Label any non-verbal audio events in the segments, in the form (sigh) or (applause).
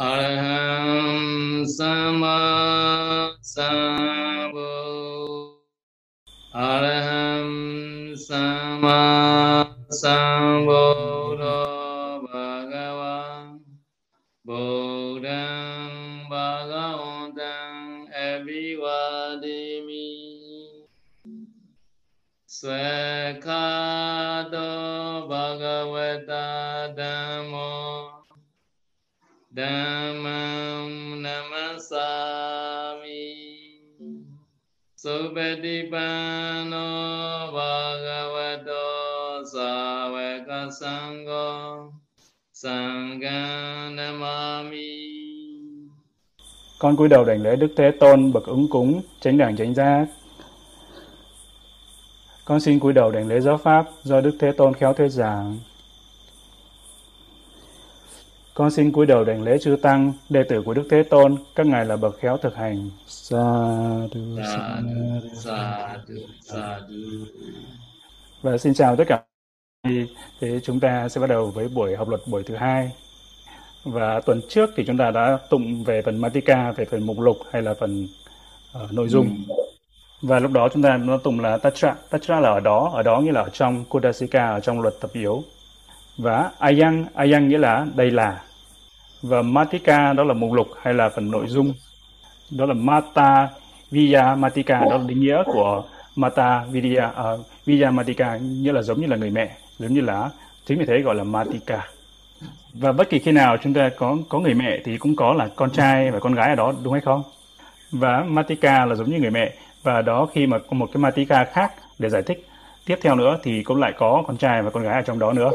a la hàm sama Supatipano Bhagavato Savaka Sangho Sangha Con cúi đầu đảnh lễ Đức Thế Tôn bậc ứng cúng, chánh đẳng chánh giác. Con xin cúi đầu đảnh lễ giáo pháp do Đức Thế Tôn khéo thuyết giảng. Con xin cúi đầu đảnh lễ chư tăng, đệ tử của Đức Thế Tôn, các ngài là bậc khéo thực hành. Sa du, sa du, sa du. Và xin chào tất cả. Thế chúng ta sẽ bắt đầu với buổi học luật buổi thứ hai. Và tuần trước thì chúng ta đã tụng về phần Matika, về phần mục lục hay là phần uh, nội dung. Ừ và lúc đó chúng ta nó tụng là tatra tatra là ở đó ở đó nghĩa là ở trong kudasika ở trong luật tập yếu và ayang ayang nghĩa là đây là và matika đó là mục lục hay là phần nội dung? Đó là mata viya matika đó là định nghĩa của mata vidya à, uh, viya matika nghĩa là giống như là người mẹ giống như là chính vì thế gọi là matika. Và bất kỳ khi nào chúng ta có có người mẹ thì cũng có là con trai và con gái ở đó đúng hay không? Và matika là giống như người mẹ và đó khi mà có một cái matika khác để giải thích. Tiếp theo nữa thì cũng lại có con trai và con gái ở trong đó nữa.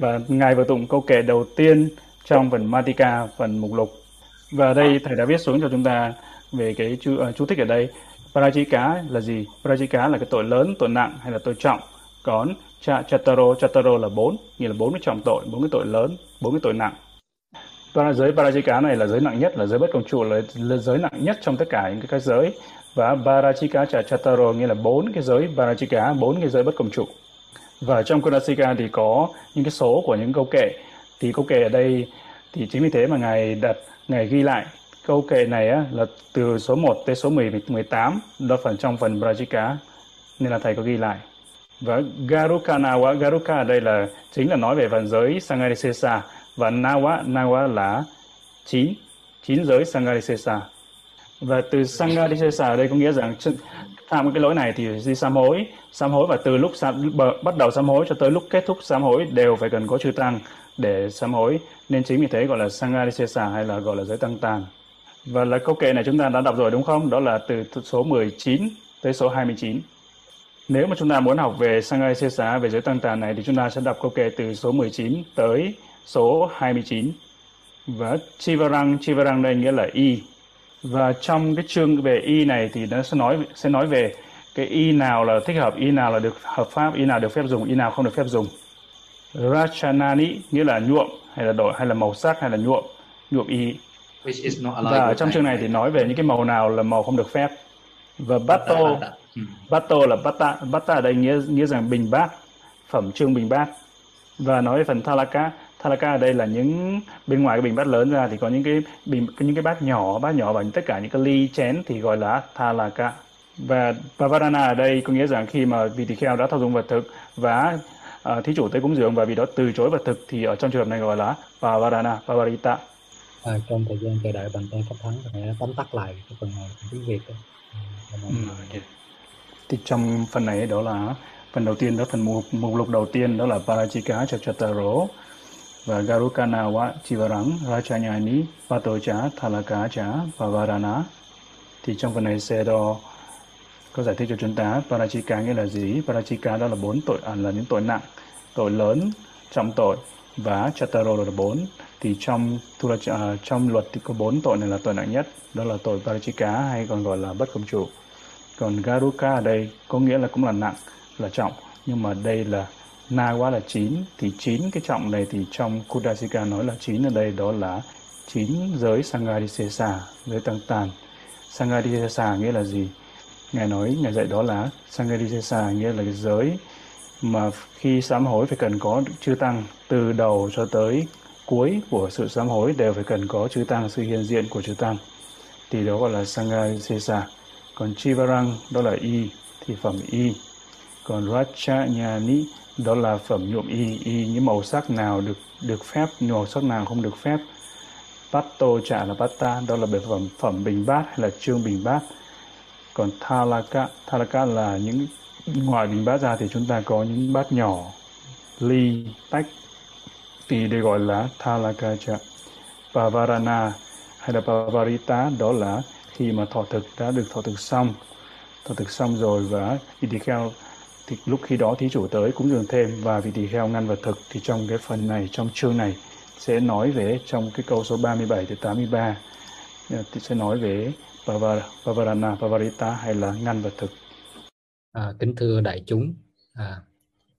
Và Ngài vừa tụng câu kệ đầu tiên trong phần Matika, phần mục lục. Và đây Thầy đã viết xuống cho chúng ta về cái chú, uh, chú thích ở đây. Parajika là gì? Parajika là cái tội lớn, tội nặng hay là tội trọng. Còn Chataro, Chataro là bốn, nghĩa là bốn cái trọng tội, bốn cái tội lớn, bốn cái tội nặng. Toàn giới Parajika này là giới nặng nhất, là giới bất công trụ, là, là giới nặng nhất trong tất cả những cái, cái giới. Và Parajika Chataro nghĩa là bốn cái giới Parajika, bốn cái giới bất công trụ. Và trong Kunasika thì có những cái số của những câu kệ. Thì câu kệ ở đây thì chính vì thế mà Ngài đặt, Ngài ghi lại câu kệ này á, là từ số 1 tới số 10, 18, đó phần trong phần Parajika, nên là Thầy có ghi lại. Và Garuka Nawa, Garuka ở đây là chính là nói về phần giới Sangarisesa và Nawa, Nawa là chín, chín giới Sangarisesa. Và từ Sangarisesa ở đây có nghĩa rằng phạm cái lỗi này thì đi sám hối, sám hối và từ lúc sám, bắt đầu sám hối cho tới lúc kết thúc sám hối đều phải cần có chư tăng để sám hối. Nên chính vì thế gọi là Sangarisesa hay là gọi là giới tăng tàng. Và là câu kệ này chúng ta đã đọc rồi đúng không? Đó là từ số 19 tới số 29. Nếu mà chúng ta muốn học về Sangai Sê về giới tăng tàn này thì chúng ta sẽ đọc câu kệ từ số 19 tới số 29. Và Chivarang, Chivarang đây nghĩa là y. Và trong cái chương về y này thì nó sẽ nói sẽ nói về cái y nào là thích hợp, y nào là được hợp pháp, y nào được phép dùng, y nào không được phép dùng. Rachanani nghĩa là nhuộm hay là đổi hay là màu sắc hay là nhuộm, nhuộm y. Và ở trong chương này thì nói về những cái màu nào là màu không được phép. Và Bato Ừ. Bát tô là bát tạ ở đây nghĩa nghĩa rằng bình bát, phẩm trương bình bát. Và nói về phần thalaka, thalaka ở đây là những bên ngoài cái bình bát lớn ra thì có những cái bình những cái bát nhỏ, bát nhỏ và tất cả những cái ly chén thì gọi là thalaka. Và Pavarana ở đây có nghĩa rằng khi mà vị tỳ kheo đã thao dụng vật thực và uh, thí chủ tới cúng dường và vì đó từ chối vật thực thì ở trong trường hợp này gọi là Pavarana, Pavarita. À, trong thời gian chờ đợi bàn tay pháp thắng sẽ tóm tắt lại cái phần này tiếng Việt. Ừ, okay thì trong phần này đó là phần đầu tiên đó phần mục, mục lục đầu tiên đó là Parajika Chachataro và Garukanawa Chivarang Rachanyani Patocha Thalakacha Pavarana. Thì trong phần này sẽ đo có giải thích cho chúng ta Parajika nghĩa là gì? Parajika đó là bốn tội à, là những tội nặng tội lớn trọng tội và Chataro là bốn. Thì trong uh, trong luật thì có bốn tội này là tội nặng nhất. Đó là tội Parajika hay còn gọi là bất công chủ còn Garuka ở đây có nghĩa là cũng là nặng, là trọng. Nhưng mà đây là Na quá là chín thì chín cái trọng này thì trong Kudasika nói là chín ở đây đó là chín giới Sangadisesa, giới tăng tàn. Sangadisesa nghĩa là gì? ngài nói ngài dạy đó là Sangadisesa nghĩa là cái giới mà khi sám hối phải cần có chư tăng từ đầu cho tới cuối của sự sám hối đều phải cần có chư tăng sự hiện diện của chư tăng thì đó gọi là Sangadisesa. còn Chivarang đó là y thì phẩm y còn Rachanyani đó là phẩm nhuộm y y những màu sắc nào được được phép màu sắc nào không được phép. Patto trả là Patta, đó là bể phẩm phẩm bình bát hay là trương bình bát. Còn Thalaka Thalaka là những, ngoài bình bát ra thì chúng ta có những bát nhỏ, ly, tách. Thì đây gọi là Thalakacha Pavarana hay là Pavarita, đó là khi mà thọ thực, đã được thọ thực xong. Thọ thực xong rồi và idikal kheo thì lúc khi đó thí chủ tới cũng dường thêm và vị tỳ kheo ngăn vật thực thì trong cái phần này trong chương này sẽ nói về trong cái câu số 37 tới 83 ờ, thì sẽ nói về Pavarana, Pavarita hay là ngăn vật thực. À, kính thưa đại chúng, à,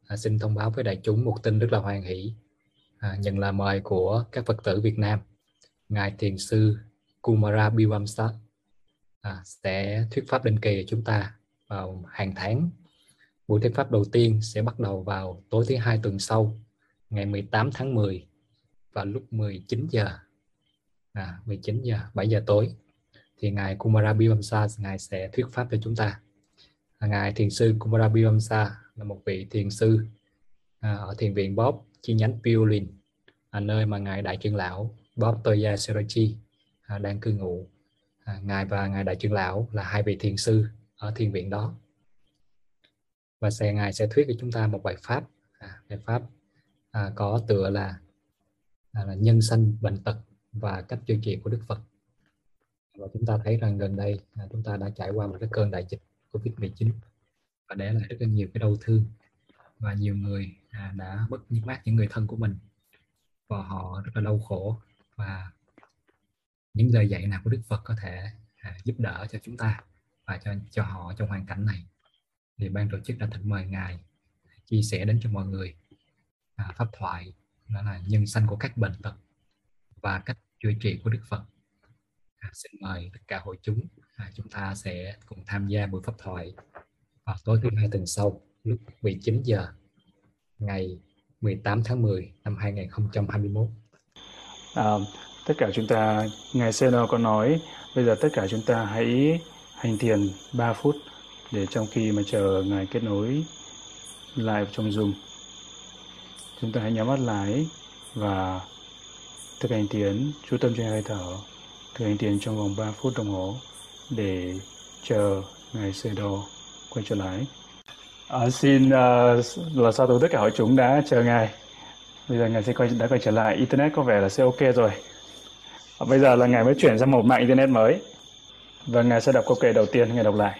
à, xin thông báo với đại chúng một tin rất là hoan hỷ. À, nhận là mời của các Phật tử Việt Nam, Ngài Thiền sư Kumara Biwamsa à, sẽ thuyết pháp định kỳ cho chúng ta vào hàng tháng. Buổi thuyết pháp đầu tiên sẽ bắt đầu vào tối thứ hai tuần sau, ngày 18 tháng 10 vào lúc 19 giờ. À, 19 giờ, 7 giờ tối thì ngài Kumara Bivamsa ngài sẽ thuyết pháp cho chúng ta. À, ngài thiền sư Kumara Bivamsa là một vị thiền sư à, ở thiền viện Bob chi nhánh Piolin, à, nơi mà ngài đại trưởng lão Bob Toya Serachi à, đang cư ngụ à, ngài và ngài đại trưởng lão là hai vị thiền sư ở thiền viện đó và sẽ ngài sẽ thuyết cho chúng ta một bài pháp. À, bài pháp à, có tựa là, à, là nhân sanh bệnh tật và cách chữa trị của đức phật. Và chúng ta thấy rằng gần đây à, chúng ta đã trải qua một cái cơn đại dịch covid 19 và để lại rất là nhiều cái đau thương. Và nhiều người à, đã mất mát những người thân của mình. Và họ rất là đau khổ. Và những lời dạy nào của Đức Phật có thể à, giúp đỡ cho chúng ta và cho cho họ trong hoàn cảnh này thì ban tổ chức đã thỉnh mời ngài chia sẻ đến cho mọi người. À, pháp thoại đó là nhân sanh của các bệnh tật và cách chữa trị của Đức Phật. À, xin mời tất cả hội chúng à, chúng ta sẽ cùng tham gia buổi pháp thoại vào tối thứ hai tuần sau lúc 19 giờ ngày 18 tháng 10 năm 2021 à, tất cả chúng ta ngài Seno có nói bây giờ tất cả chúng ta hãy hành thiền 3 phút để trong khi mà chờ ngài kết nối lại trong Zoom. Chúng ta hãy nhắm mắt lại và thực hành thiền chú tâm trên hơi thở thực hành thiền trong vòng 3 phút đồng hồ để chờ ngài Seno quay trở lại. À, xin à, uh, là sao tổ tất cả hội chúng đã chờ ngài. Bây giờ ngài sẽ quay đã quay trở lại. Internet có vẻ là sẽ ok rồi. À, bây giờ là Ngài mới chuyển sang một mạng Internet mới. Và Ngài sẽ đọc câu kệ đầu tiên, Ngài đọc lại.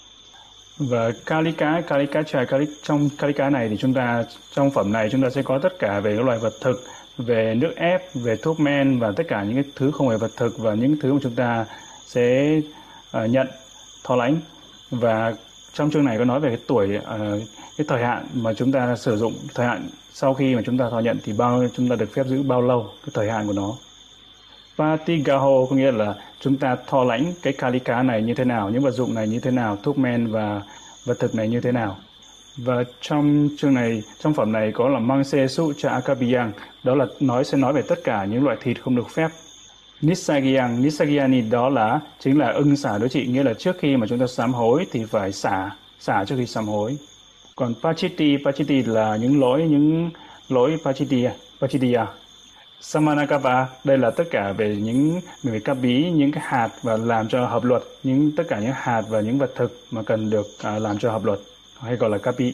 Và Kalika, Kalika trà kali trong Kalika này thì chúng ta trong phẩm này chúng ta sẽ có tất cả về các loại vật thực, về nước ép, về thuốc men và tất cả những cái thứ không phải vật thực và những thứ mà chúng ta sẽ uh, nhận thọ lãnh. Và trong chương này có nói về cái tuổi uh, cái thời hạn mà chúng ta sử dụng thời hạn sau khi mà chúng ta thọ nhận thì bao chúng ta được phép giữ bao lâu cái thời hạn của nó. Patigaho có nghĩa là chúng ta thọ lãnh cái kalika này như thế nào, những vật dụng này như thế nào, thuốc men và vật thực này như thế nào. Và trong chương này, trong phẩm này có là Mangse Su Cha Akabiyang, đó là nói sẽ nói về tất cả những loại thịt không được phép. Nisagiyang, Nisagiani đó là chính là ưng xả đối trị, nghĩa là trước khi mà chúng ta sám hối thì phải xả, xả trước khi sám hối. Còn Pachiti, Pachiti là những lỗi, những lỗi Pachiti, à? Pachitiya à? Samanakapa, đây là tất cả về những về các bí, những cái hạt và làm cho hợp luật, những tất cả những hạt và những vật thực mà cần được à, làm cho hợp luật, hay gọi là kapi.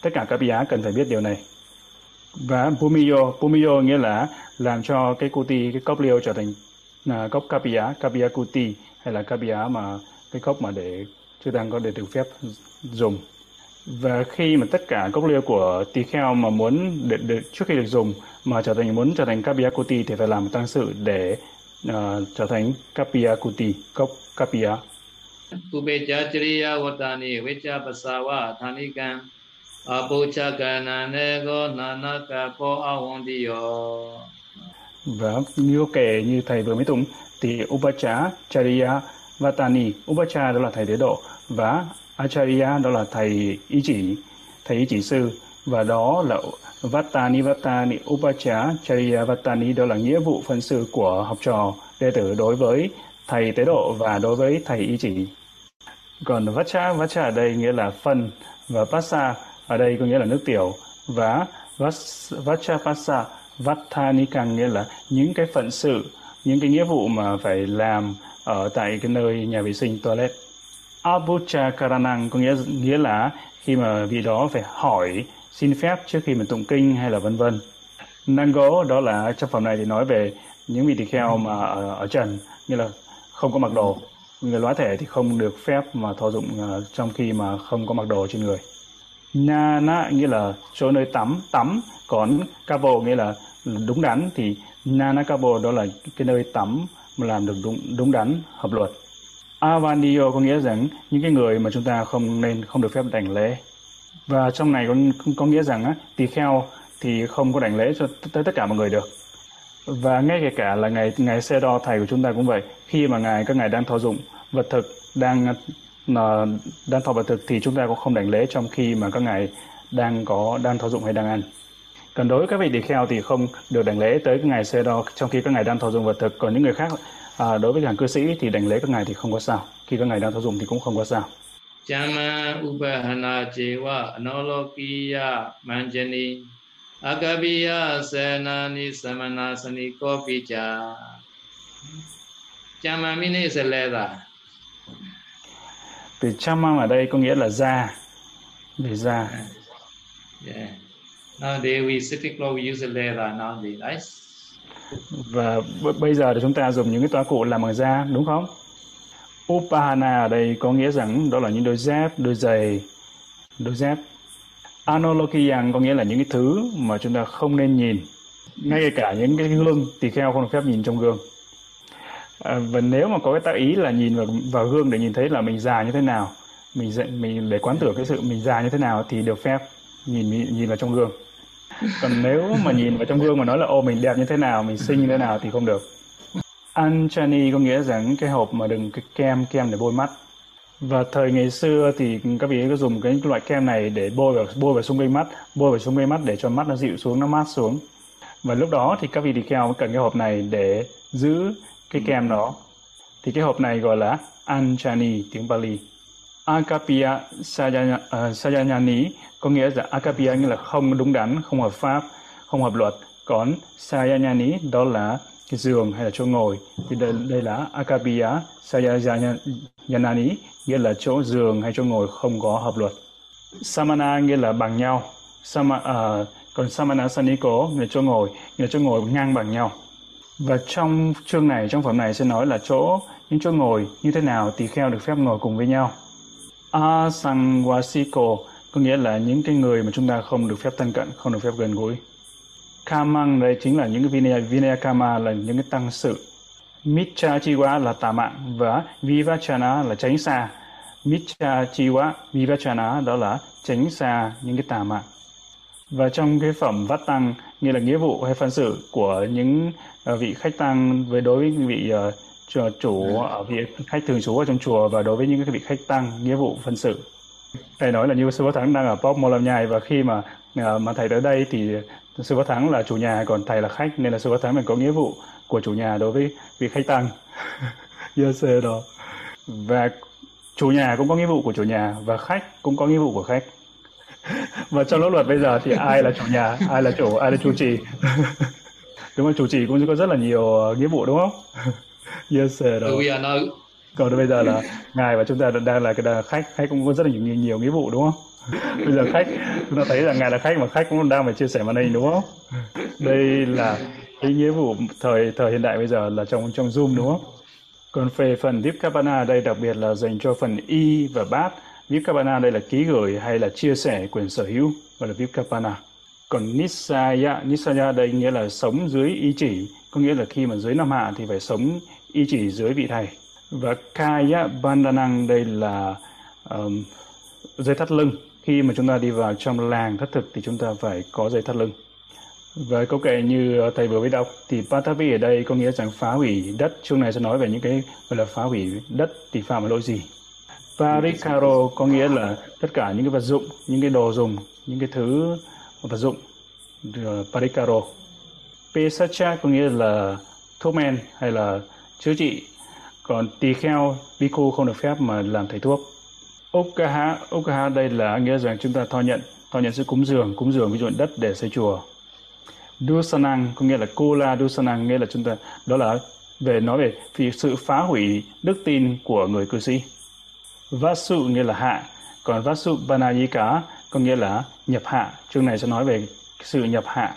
Tất cả các á cần phải biết điều này. Và pumiyo, pumiyo nghĩa là làm cho cái kuti, cái cốc liêu trở thành là cốc kapia, kapia kuti hay là kapia mà cái cốc mà để chư tăng có để được phép dùng và khi mà tất cả cốc liêu của tỳ kheo mà muốn được, được trước khi được dùng mà trở thành muốn trở thành kapia kuti thì phải làm tăng sự để uh, trở thành kapia kuti cốc kapia Upecha Chiriya Vatani Vicha Pasawa Thanikan Apocha Kanane Go Nanaka Po Awondiyo Và như kể như thầy vừa mới tụng thì Upacha Chariya Vatani Upacha đó là thầy tế độ. Và Acharya, đó là thầy ý chỉ, thầy ý chỉ sư. Và đó là Vatani Vatani Upacha Chariya Vatani đó là nghĩa vụ phân sự của học trò, đệ tử đối với thầy tế độ và đối với thầy ý chỉ. Còn Vacha Vacha ở đây nghĩa là phân và Pasa ở đây có nghĩa là nước tiểu. Và Vacha Pasa Vattanikang nghĩa là những cái phận sự, những cái nghĩa vụ mà phải làm ở tại cái nơi nhà vệ sinh toilet. Abucha Karanang có nghĩa nghĩa là khi mà vị đó phải hỏi xin phép trước khi mà tụng kinh hay là vân vân. Nango đó là trong phẩm này thì nói về những vị tỳ kheo mà ở, ở trần như là không có mặc đồ. Người lóa thể thì không được phép mà thọ dụng uh, trong khi mà không có mặc đồ trên người. Na na nghĩa là chỗ nơi tắm tắm còn kabo nghĩa là đúng đắn thì na na kabo đó là cái nơi tắm mà làm được đúng đúng đắn hợp luật Avandio có nghĩa rằng những cái người mà chúng ta không nên không được phép đảnh lễ. Và trong này có, có nghĩa rằng á, tỳ kheo thì không có đảnh lễ cho tới tất cả mọi người được. Và ngay kể cả là ngày ngày xe đo thầy của chúng ta cũng vậy. Khi mà ngài các ngài đang thọ dụng vật thực đang ờ, đang thọ vật thực thì chúng ta cũng không đảnh lễ trong khi mà các ngài đang có đang thọ dụng hay đang ăn. Còn đối với các vị tỳ kheo thì không được đảnh lễ tới cái ngày xe đo trong khi các ngài đang thọ dụng vật thực. Còn những người khác à, đối với hàng cư sĩ thì đảnh lễ các ngài thì không có sao. Khi các ngài đang thao dụng thì cũng không có sao. Chama upahana chewa anolokiya manjani akabiya senani samanasani kopicha Chama mini is leather từ chama ở đây có nghĩa là da về da yeah. Nowadays we city clothes we use leather nowadays? Và b- bây giờ thì chúng ta dùng những cái toa cụ làm bằng da đúng không Upahana ở đây có nghĩa rằng đó là những đôi dép, đôi giày, đôi dép. anolokiyan có nghĩa là những cái thứ mà chúng ta không nên nhìn. Ngay cả những cái gương tỳ kheo không được phép nhìn trong gương. À, và nếu mà có cái tác ý là nhìn vào, vào gương để nhìn thấy là mình già như thế nào, mình mình để quán tưởng cái sự mình già như thế nào thì được phép nhìn nhìn vào trong gương còn nếu mà nhìn vào trong gương mà nói là, ô, mình đẹp như thế nào, mình xinh như thế nào thì không được. Anchani có nghĩa rằng cái hộp mà đừng cái kem kem để bôi mắt. Và thời ngày xưa thì các vị có dùng cái loại kem này để bôi vào bôi vào xung quanh mắt, bôi vào xung quanh mắt để cho mắt nó dịu xuống, nó mát xuống. Và lúc đó thì các vị tỳ kheo cần cái hộp này để giữ cái kem đó. Thì cái hộp này gọi là Anchani tiếng Bali Akapia Sayanyani ờ, uh, có nghĩa là Akapia nghĩa là không đúng đắn, không hợp pháp, không hợp luật. Còn Sayanyani đó là cái giường hay là chỗ ngồi. Thì đây, đây là Akapia Sayanani nghĩa là chỗ giường hay chỗ ngồi không có hợp luật. Samana nghĩa là bằng nhau. Sama, uh, còn Samana Saniko nghĩa là chỗ ngồi, nghĩa là chỗ ngồi ngang bằng nhau. Và trong chương này, trong phẩm này sẽ nói là chỗ, những chỗ ngồi như thế nào tỳ kheo được phép ngồi cùng với nhau. Asangwasiko có nghĩa là những cái người mà chúng ta không được phép thân cận, không được phép gần gũi. Kamang đây chính là những cái Vinaya, Vinaya Kama là những cái tăng sự. Mitcha Chiwa là tà mạng và Vivachana là tránh xa. Mitcha Chiwa, Vivachana đó là tránh xa những cái tà mạng. Và trong cái phẩm vát tăng nghĩa là nghĩa vụ hay phân sự của những ờ, vị khách tăng với đối với vị uh, chủ ở vị khách thường trú ở trong chùa và đối với những cái vị khách tăng nghĩa vụ phân sự. Thầy nói là như sư phó thắng đang ở pop mô làm nhai và khi mà à, mà thầy tới đây thì sư phó thắng là chủ nhà còn thầy là khách nên là sư phó thắng mình có nghĩa vụ của chủ nhà đối với vị khách tăng. (laughs) Yes đó. Và chủ nhà cũng có nghĩa vụ của chủ nhà và khách cũng có nghĩa vụ của khách. (laughs) Và trong pháp luật bây giờ thì ai là chủ nhà ai là chủ ai là chủ trì? (laughs) Đúng không? Chủ trì cũng có rất là nhiều nghĩa vụ đúng không yes đó. We are now. Còn bây giờ là ngài và chúng ta đang là cái khách. Khách cũng có rất là nhiều nhiều nghĩa vụ đúng không? (laughs) Bây giờ khách chúng ta thấy là ngài là khách mà khách cũng đang phải chia sẻ màn hình đúng không? Đây là cái nghĩa vụ thời thời hiện đại bây giờ là trong trong zoom đúng không? Còn về phần deep kapana đây đặc biệt là dành cho phần y và bát. Vipkapana đây là ký gửi hay là chia sẻ quyền sở hữu gọi là Vipkapana còn Nisaya Nisaya đây nghĩa là sống dưới ý chỉ. Có nghĩa là khi mà dưới năm hạ thì phải sống ý chỉ dưới vị thầy. Và Kaya Bandhanang đây là um, dây thắt lưng. Khi mà chúng ta đi vào trong làng thất thực thì chúng ta phải có dây thắt lưng. Và câu kệ như thầy vừa mới đọc thì Patavi ở đây có nghĩa rằng phá hủy đất. Chương này sẽ nói về những cái gọi là phá hủy đất thì phạm vào lỗi gì. Parikaro có nghĩa là tất cả những cái vật dụng những cái đồ dùng những cái thứ vật dụng. Parikaro. Pesacha có nghĩa là thuốc men hay là chữa trị còn tỳ kheo bhikkhu không được phép mà làm thầy thuốc Okaha Okaha đây là nghĩa rằng chúng ta thọ nhận thọ nhận sự cúng dường cúng dường ví dụ đất để xây chùa Dusanang có nghĩa là Kula Dusanang nghĩa là chúng ta đó là về nói về vì sự phá hủy đức tin của người cư sĩ. Vasu nghĩa là hạ, còn Vasu Banayika có nghĩa là nhập hạ. Chương này sẽ nói về sự nhập hạ.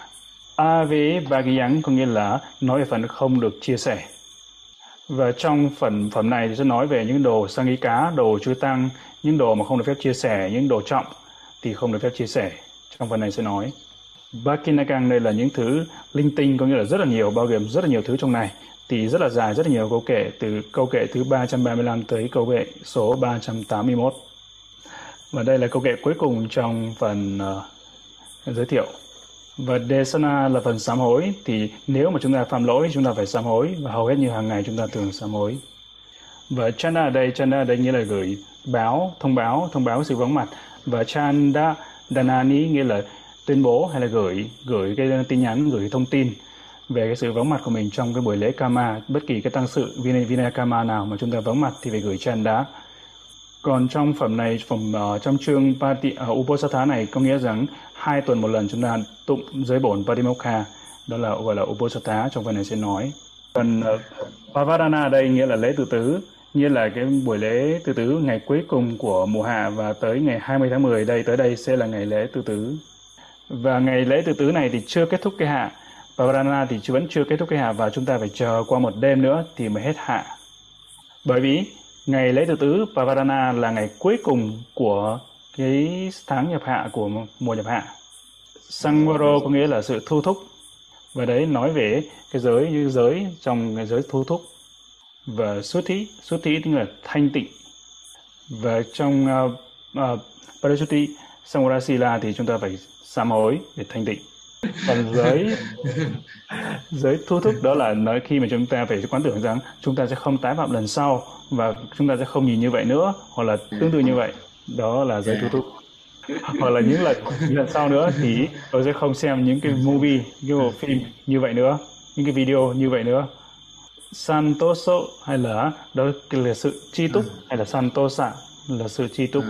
Ave Bhagyang có nghĩa là nói về phần không được chia sẻ. Và trong phần phẩm này thì sẽ nói về những đồ sang ý cá, đồ chư tăng, những đồ mà không được phép chia sẻ, những đồ trọng thì không được phép chia sẻ. Trong phần này sẽ nói. Bakinakang đây là những thứ linh tinh có nghĩa là rất là nhiều, bao gồm rất là nhiều thứ trong này. Thì rất là dài, rất là nhiều câu kệ từ câu kệ thứ 335 tới câu kệ số 381. Và đây là câu kệ cuối cùng trong phần uh, giới thiệu. Và Desana là phần sám hối. Thì nếu mà chúng ta phạm lỗi chúng ta phải sám hối. Và hầu hết như hàng ngày chúng ta thường sám hối. Và chana ở đây, chana ở đây nghĩa là gửi báo, thông báo, thông báo sự vắng mặt. Và Chanda Danani nghĩa là tuyên bố hay là gửi gửi cái tin nhắn gửi thông tin về cái sự vắng mặt của mình trong cái buổi lễ Kama. Bất kỳ cái tăng sự Vinay, Vinay Kama nào mà chúng ta vắng mặt thì phải gửi chanda còn trong phẩm này phẩm uh, trong chương Pati, uh, Uposatha này có nghĩa rằng hai tuần một lần chúng ta tụng giới bổn Patimokha đó là gọi là Uposatha trong phần này sẽ nói. Phần uh, ờ, Pavadana đây nghĩa là lễ từ tứ như là cái buổi lễ từ tứ ngày cuối cùng của mùa hạ và tới ngày 20 tháng 10 đây tới đây sẽ là ngày lễ từ tứ. Và ngày lễ từ tứ này thì chưa kết thúc cái hạ Pavarana thì vẫn chưa kết thúc cái hạ và chúng ta phải chờ qua một đêm nữa thì mới hết hạ. Bởi vì ngày lễ tự tứ Pavarana là ngày cuối cùng của cái tháng nhập hạ của mùa nhập hạ. Sangvaro có nghĩa là sự thu thúc. Và đấy nói về cái giới như giới trong cái giới thu thúc. Và xuất thí xuất thí tức là thanh tịnh. Và trong uh, uh, Parasuti Samvarasila thì chúng ta phải sám hối để thanh tịnh còn giới (laughs) giới thu thúc đó là nói khi mà chúng ta phải quán tưởng rằng chúng ta sẽ không tái phạm lần sau và chúng ta sẽ không nhìn như vậy nữa hoặc là tương tự như vậy. Đó là giới thu thúc hoặc là những lần những lần sau nữa thì tôi sẽ không xem những cái movie những bộ phim như vậy nữa những cái video như vậy nữa. Santoso hay là đó là sự chi túc hay là santosa là sự chi túc.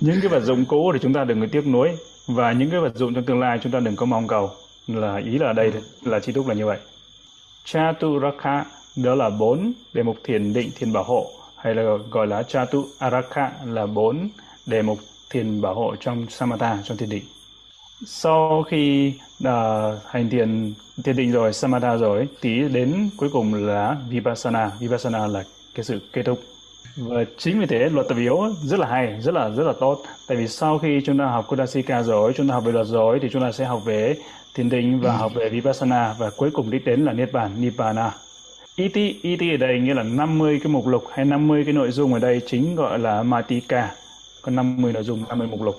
Những cái vật dụng cũ thì chúng ta đừng có tiếc nuối và những cái vật dụng trong tương lai chúng ta đừng có mong cầu. Là ý là ở đây là chi túc là như vậy. Chaturakha đó là bốn đề mục thiền định thiền bảo hộ hay là gọi là Chatu araka là bốn đề mục thiền bảo hộ trong Samatha trong thiền định. Sau khi uh, hành thiền thiền định rồi Samatha rồi thì đến cuối cùng là Vipassana. Vipassana là cái sự kết thúc và chính vì thế luật tập yếu rất là hay rất là rất là tốt. Tại vì sau khi chúng ta học Kudasika rồi chúng ta học về luật rồi thì chúng ta sẽ học về thiền định và ừ. học về Vipassana. Và cuối cùng đích đến là Niết Bàn Nibbana. Iti, Iti ở đây nghĩa là 50 cái mục lục hay 50 cái nội dung ở đây chính gọi là Matika. Có 50 nội dung 50 mục lục.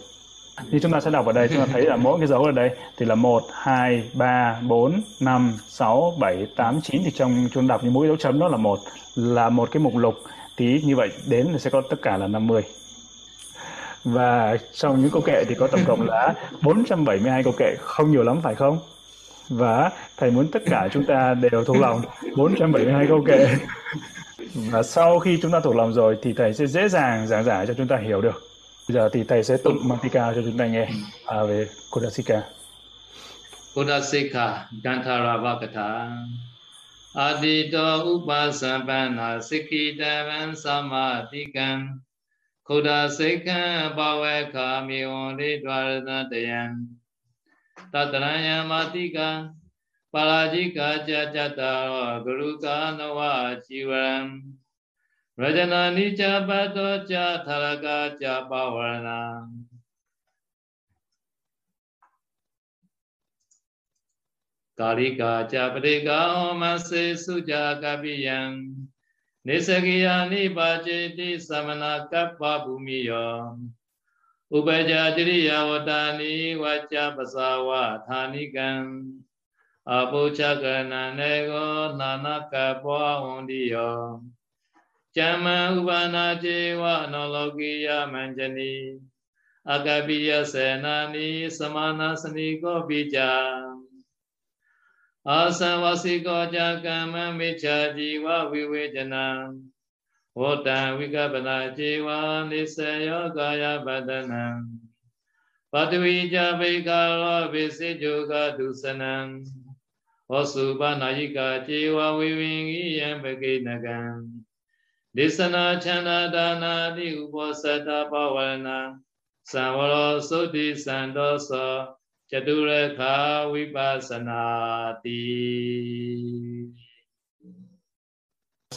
Thì chúng ta sẽ đọc ở đây chúng ta thấy là mỗi cái dấu ở đây thì là 1, 2, 3, 4, 5, 6, 7, 8, 9 thì trong chúng đọc như mỗi dấu chấm đó là một là một cái mục lục tí như vậy đến là sẽ có tất cả là 50 và trong những câu kệ thì có tổng cộng là 472 câu kệ không nhiều lắm phải không? Và thầy muốn tất cả chúng ta đều thuộc lòng 472 câu kệ. Và sau khi chúng ta thuộc lòng rồi thì thầy sẽ dễ dàng giảng giải cho chúng ta hiểu được. Bây giờ thì thầy sẽ tụng Mantika cho chúng ta nghe. À, về Kudasika Kudasika Adito upasampanna sikitavan samadhikam Khuda sikha bhaveka miwani dvaradatayan Tataraya matika Palajika jajata guruka nawa jivaram Rajana Nija Bhato Cha Tharaka Cha Pavarana Karika Cha Parika Oma Se Suja Kapiyan Nisakiya Nipajiti Samana Kappa Bhumiya Upaja Jiriya Vatani Vacha Pasawa Thanikan Apucha Karnanego Nanaka Pwa จามะอุปานาเจวะนโลกิยมัญจนีอากาปิยเสนานิสมานาสนิโกปิจา อาสังวสิโกจากัมมมิจฉาจีวะวิเวจนังဝတ္တံဝိကပနာဇေဝနိစ္စယောကာယပတနံပတဝိจဗေကာရောဝိစေจโกဒုစနံဟောစုပနာယိကာဇေဝဝိဝိငိယံပကိနကံဒေသနာချန္တာဒါနာတိဥပောသတ္တပဝရဏသံဝရောသုတိသံတောသော จตุรคาวิปัสสนาติ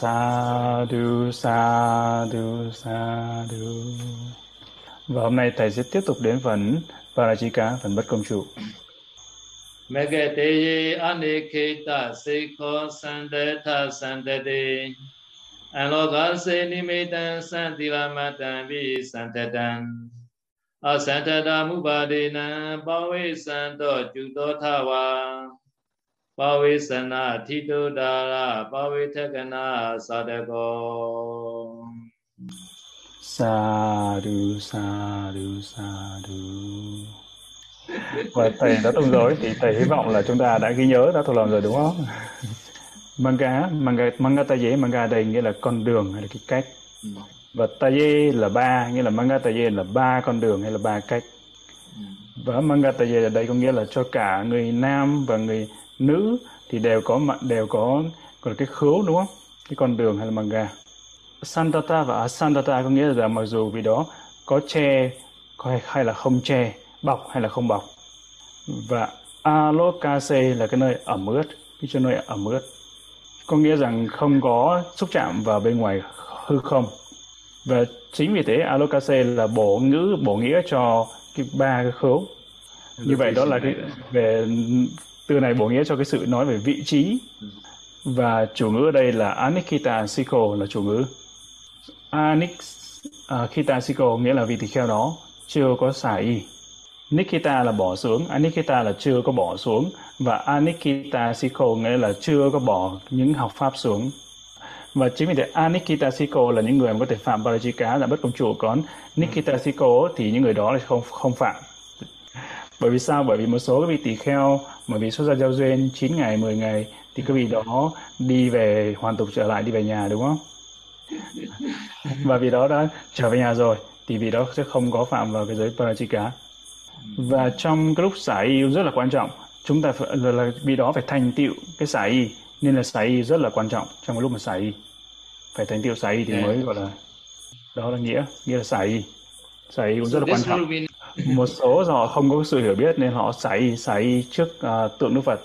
สาธุสาธุสาธุ Và hôm nay thầy sẽ tiếp tục đến phần Parajika, phần bất công trụ. Megate anikita sikho sandeta sandete Anloga se nimitan santilamatan vi santetan တံသံတိလမတံပိသံတတံအသံတတမုပါဒေနံပဝိသံတောကျုသောထဝါပဝိသနာထိတုဒါရပဝိထကနာသာတကော sa du sa du sa du và thầy đã tuần rồi thì thầy hy vọng là chúng ta đã ghi nhớ đã thuộc lòng rồi đúng không manga manga manga taye manga đây nghĩa là con đường hay là cái cách ừ. và taye là ba, nghĩa là manga taye là ba con đường hay là ba cách. Và manga taye ở đây có nghĩa là cho cả người nam và người nữ thì đều có mặt, đều có còn cái khứu, đúng không? Cái con đường hay là manga. Santata và asantata có nghĩa là mặc dù vì đó có che hay là không che, bọc hay là không bọc. Và alokase là cái nơi ẩm ướt, cái chỗ nơi ẩm ướt. Có nghĩa rằng không có xúc chạm vào bên ngoài hư không và chính vì thế alokase là bổ ngữ bổ nghĩa cho cái ba cái khấu như vậy đó là cái về từ này bổ nghĩa cho cái sự nói về vị trí. Và chủ ngữ ở đây là anikita siko là chủ ngữ. Anikita siko nghĩa là vị tỳ kheo đó chưa có xả y. Nikita là bỏ xuống, Anikita là chưa có bỏ xuống. Và Anikita Siko nghĩa là chưa có bỏ những học pháp xuống. Và chính vì thế Anikita Siko là những người mà có thể phạm Parajika là bất công chủ còn Nikita Siko thì những người đó là không không phạm. Bởi vì sao? Bởi vì một số các vị tỳ kheo mà vì xuất gia giao duyên 9 ngày, 10 ngày thì các vị đó đi về hoàn tục trở lại đi về nhà đúng không? Và vì đó đã trở về nhà rồi thì vì đó sẽ không có phạm vào cái giới Parajika và trong cái lúc xả y rất là quan trọng chúng ta phải, là, là vì đó phải thành tựu cái xả y nên là xả y rất là quan trọng trong cái lúc mà xả y phải thành tựu xả y thì yeah. mới gọi là đó là nghĩa nghĩa là xả y. Xả y cũng rất là quan trọng. một số họ không có sự hiểu biết nên họ xả y xả y trước uh, tượng đức phật.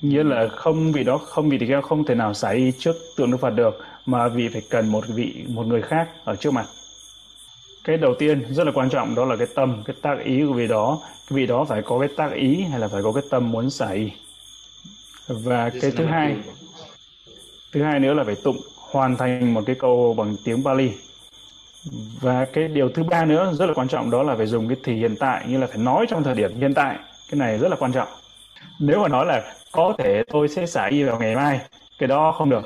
Nghĩa là không vì đó không vì thì không thể nào xả y trước tượng đức phật được mà vì phải cần một vị một người khác ở trước mặt. Cái đầu tiên rất là quan trọng đó là cái tâm cái tác ý của vị đó. Cái vị đó phải có cái tác ý hay là phải có cái tâm muốn xảy và cái thứ hai thứ hai nữa là phải tụng hoàn thành một cái câu bằng tiếng Bali và cái điều thứ ba nữa rất là quan trọng, đó là phải dùng cái thì hiện tại, như là phải nói trong thời điểm hiện tại. Cái này rất là quan trọng. Nếu mà nói là có thể tôi sẽ xả y vào ngày mai, cái đó không được.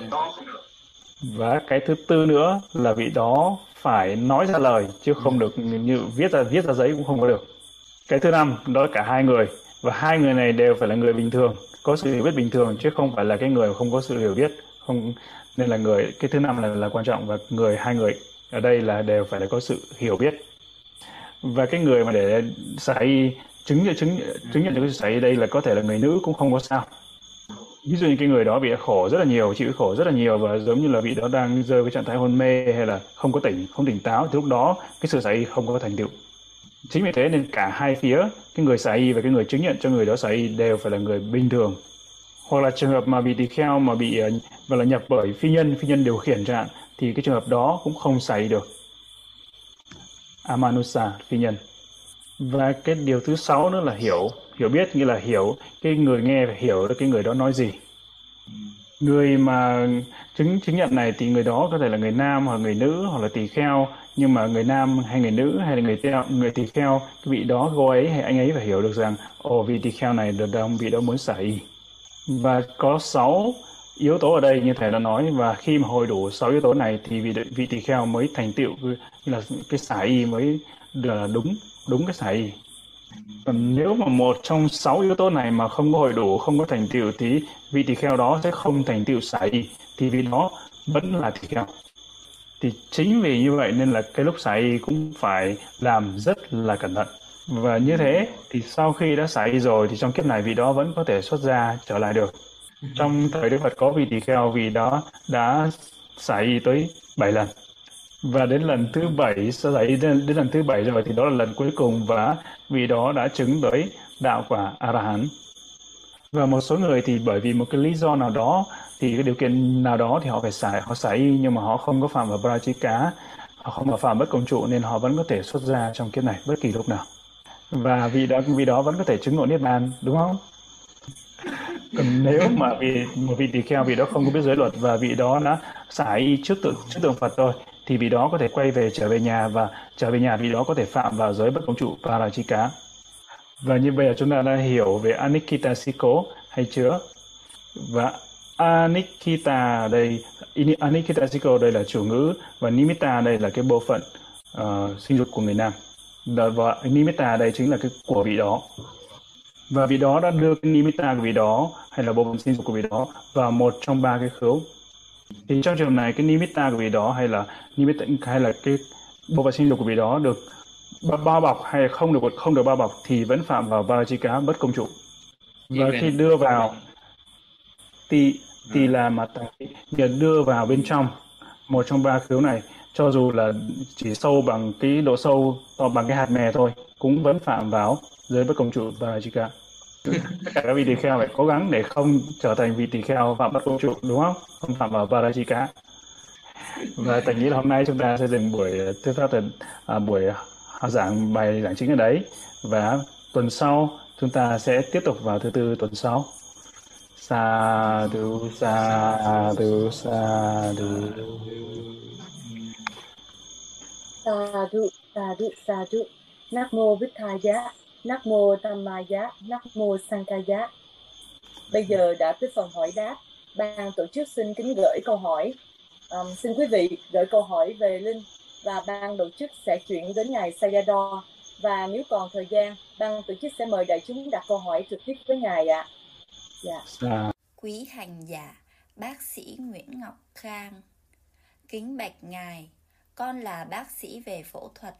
Và cái thứ tư nữa là vị đó phải nói ra lời, chứ không được như viết ra viết ra giấy cũng không có được. Cái thứ năm, đó là cả hai người. Và hai người này đều phải là người bình thường, có sự hiểu biết bình thường, chứ không phải là cái người không có sự hiểu biết không, nên là người, cái thứ năm là là quan trọng và người, hai người ở đây là đều phải là có sự hiểu biết. Và cái người mà để xảy chứng nhận, chứng chứng nhận được cái xảy đây là có thể là người nữ cũng không có sao. Ví dụ như cái người đó bị khổ rất là nhiều, chịu khổ rất là nhiều và giống như là vị đó đang rơi cái trạng thái hôn mê hay là không có tỉnh, không tỉnh táo, thì lúc đó cái sự xảy không có thành tựu. Chính vì thế nên cả hai phía, cái người xảy và cái người chứng nhận cho người đó xảy đều phải là người bình thường hoặc là trường hợp mà bị tỳ kheo mà bị ờ, và là nhập bởi phi nhân phi nhân điều khiển chẳng hạn, thì cái trường hợp đó cũng không xảy được. Amanusa phi nhân. Và cái điều thứ sáu nữa là hiểu. Hiểu biết nghĩa là hiểu cái người nghe phải hiểu được cái người đó nói gì. Người mà chứng chứng nhận này thì người đó có thể là người nam hoặc người nữ hoặc là tỳ kheo, nhưng mà người nam hay người nữ hay là người theo, người tỳ kheo, cái vị đó, cô ấy hay anh ấy phải hiểu được rằng, ồ, vị tỳ kheo này được đồng vị đó muốn xả y và có sáu yếu tố ở đây như thầy đã nói, và khi mà hồi đủ sáu yếu tố này thì vị vị tỳ kheo mới thành tựu là cái xả y mới là đúng đúng cái xả y. Còn nếu mà một trong sáu yếu tố này mà không có hội đủ, không có thành tựu thì vị tỳ kheo đó sẽ không thành tựu xả y, thì vì nó vẫn là tỳ kheo. Thì chính vì như vậy nên là cái lúc xả y cũng phải làm rất là cẩn thận và như thế thì sau khi đã xảy rồi thì trong kiếp này vị đó vẫn có thể xuất ra trở lại được. Trong thời Đức Phật có vị tỳ kheo vị đó đã xảy tới 7 lần. Và đến lần thứ bảy sau đấy đến, đến lần thứ bảy rồi thì đó là lần cuối cùng và vị đó đã chứng tới đạo quả a la hán và một số người thì bởi vì một cái lý do nào đó thì cái điều kiện nào đó thì họ phải xài họ xài y nhưng mà họ không có phạm vào prajika họ không có phạm bất công trụ nên họ vẫn có thể xuất ra trong kiếp này bất kỳ lúc nào và vị đó vị đó vẫn có thể chứng ngộ niết bàn đúng không? Còn nếu mà vì một vị tỳ kheo vị đó không có biết giới luật và vị đó đã xả y trước tượng trước tượng Phật rồi thì vị đó có thể quay về trở về nhà và trở về nhà vị đó có thể phạm vào giới bất công trụ parajika. Và như bây giờ chúng ta đã hiểu về anikita siko hay chưa? Và anikita đây anikita siko đây là chủ ngữ và nimitta đây là cái bộ phận uh, sinh dục của người nam và nimitta đây chính là cái của vị đó. Và vị đó đã đưa cái nimitta của vị đó hay là bộ phận sinh dục của vị đó vào một trong ba cái khứu thì trong trường này cái nimitta của vị đó hay là nimitta hay là cái bộ phận sinh dục của vị đó được bao bọc hay không được không được bao bọc thì vẫn phạm vào varajika bất công trụ và khi đưa vào thì thì là mà nhờ đưa vào bên trong một trong ba khiếu này cho dù là chỉ sâu bằng cái độ sâu to bằng cái hạt mè thôi cũng vẫn phạm vào giới bất công trụ varajika tất cả các vị tỳ kheo phải cố gắng để không trở thành vị tỳ kheo phạm bất công trụ đúng không? Không phạm vào Parajika. và tôi nghĩ là hôm nay chúng ta sẽ dừng buổi thuyết pháp à, buổi giảng bài giảng chính ở đấy. Và tuần sau chúng ta sẽ tiếp tục vào thứ tư tuần sau. Sa du sa du sa du sa du sa du sa du Nam mô Giá Nam mô Giá Nam mô Sankaya Bây giờ đã tới phần hỏi đáp ban tổ chức xin kính gửi câu hỏi um, xin quý vị gửi câu hỏi về linh và ban tổ chức sẽ chuyển đến ngài Sayadaw và nếu còn thời gian ban tổ chức sẽ mời đại chúng đặt câu hỏi trực tiếp với ngài ạ. À. Dạ. dạ. Quý hành giả, bác sĩ Nguyễn Ngọc Khang. Kính bạch ngài, con là bác sĩ về phẫu thuật.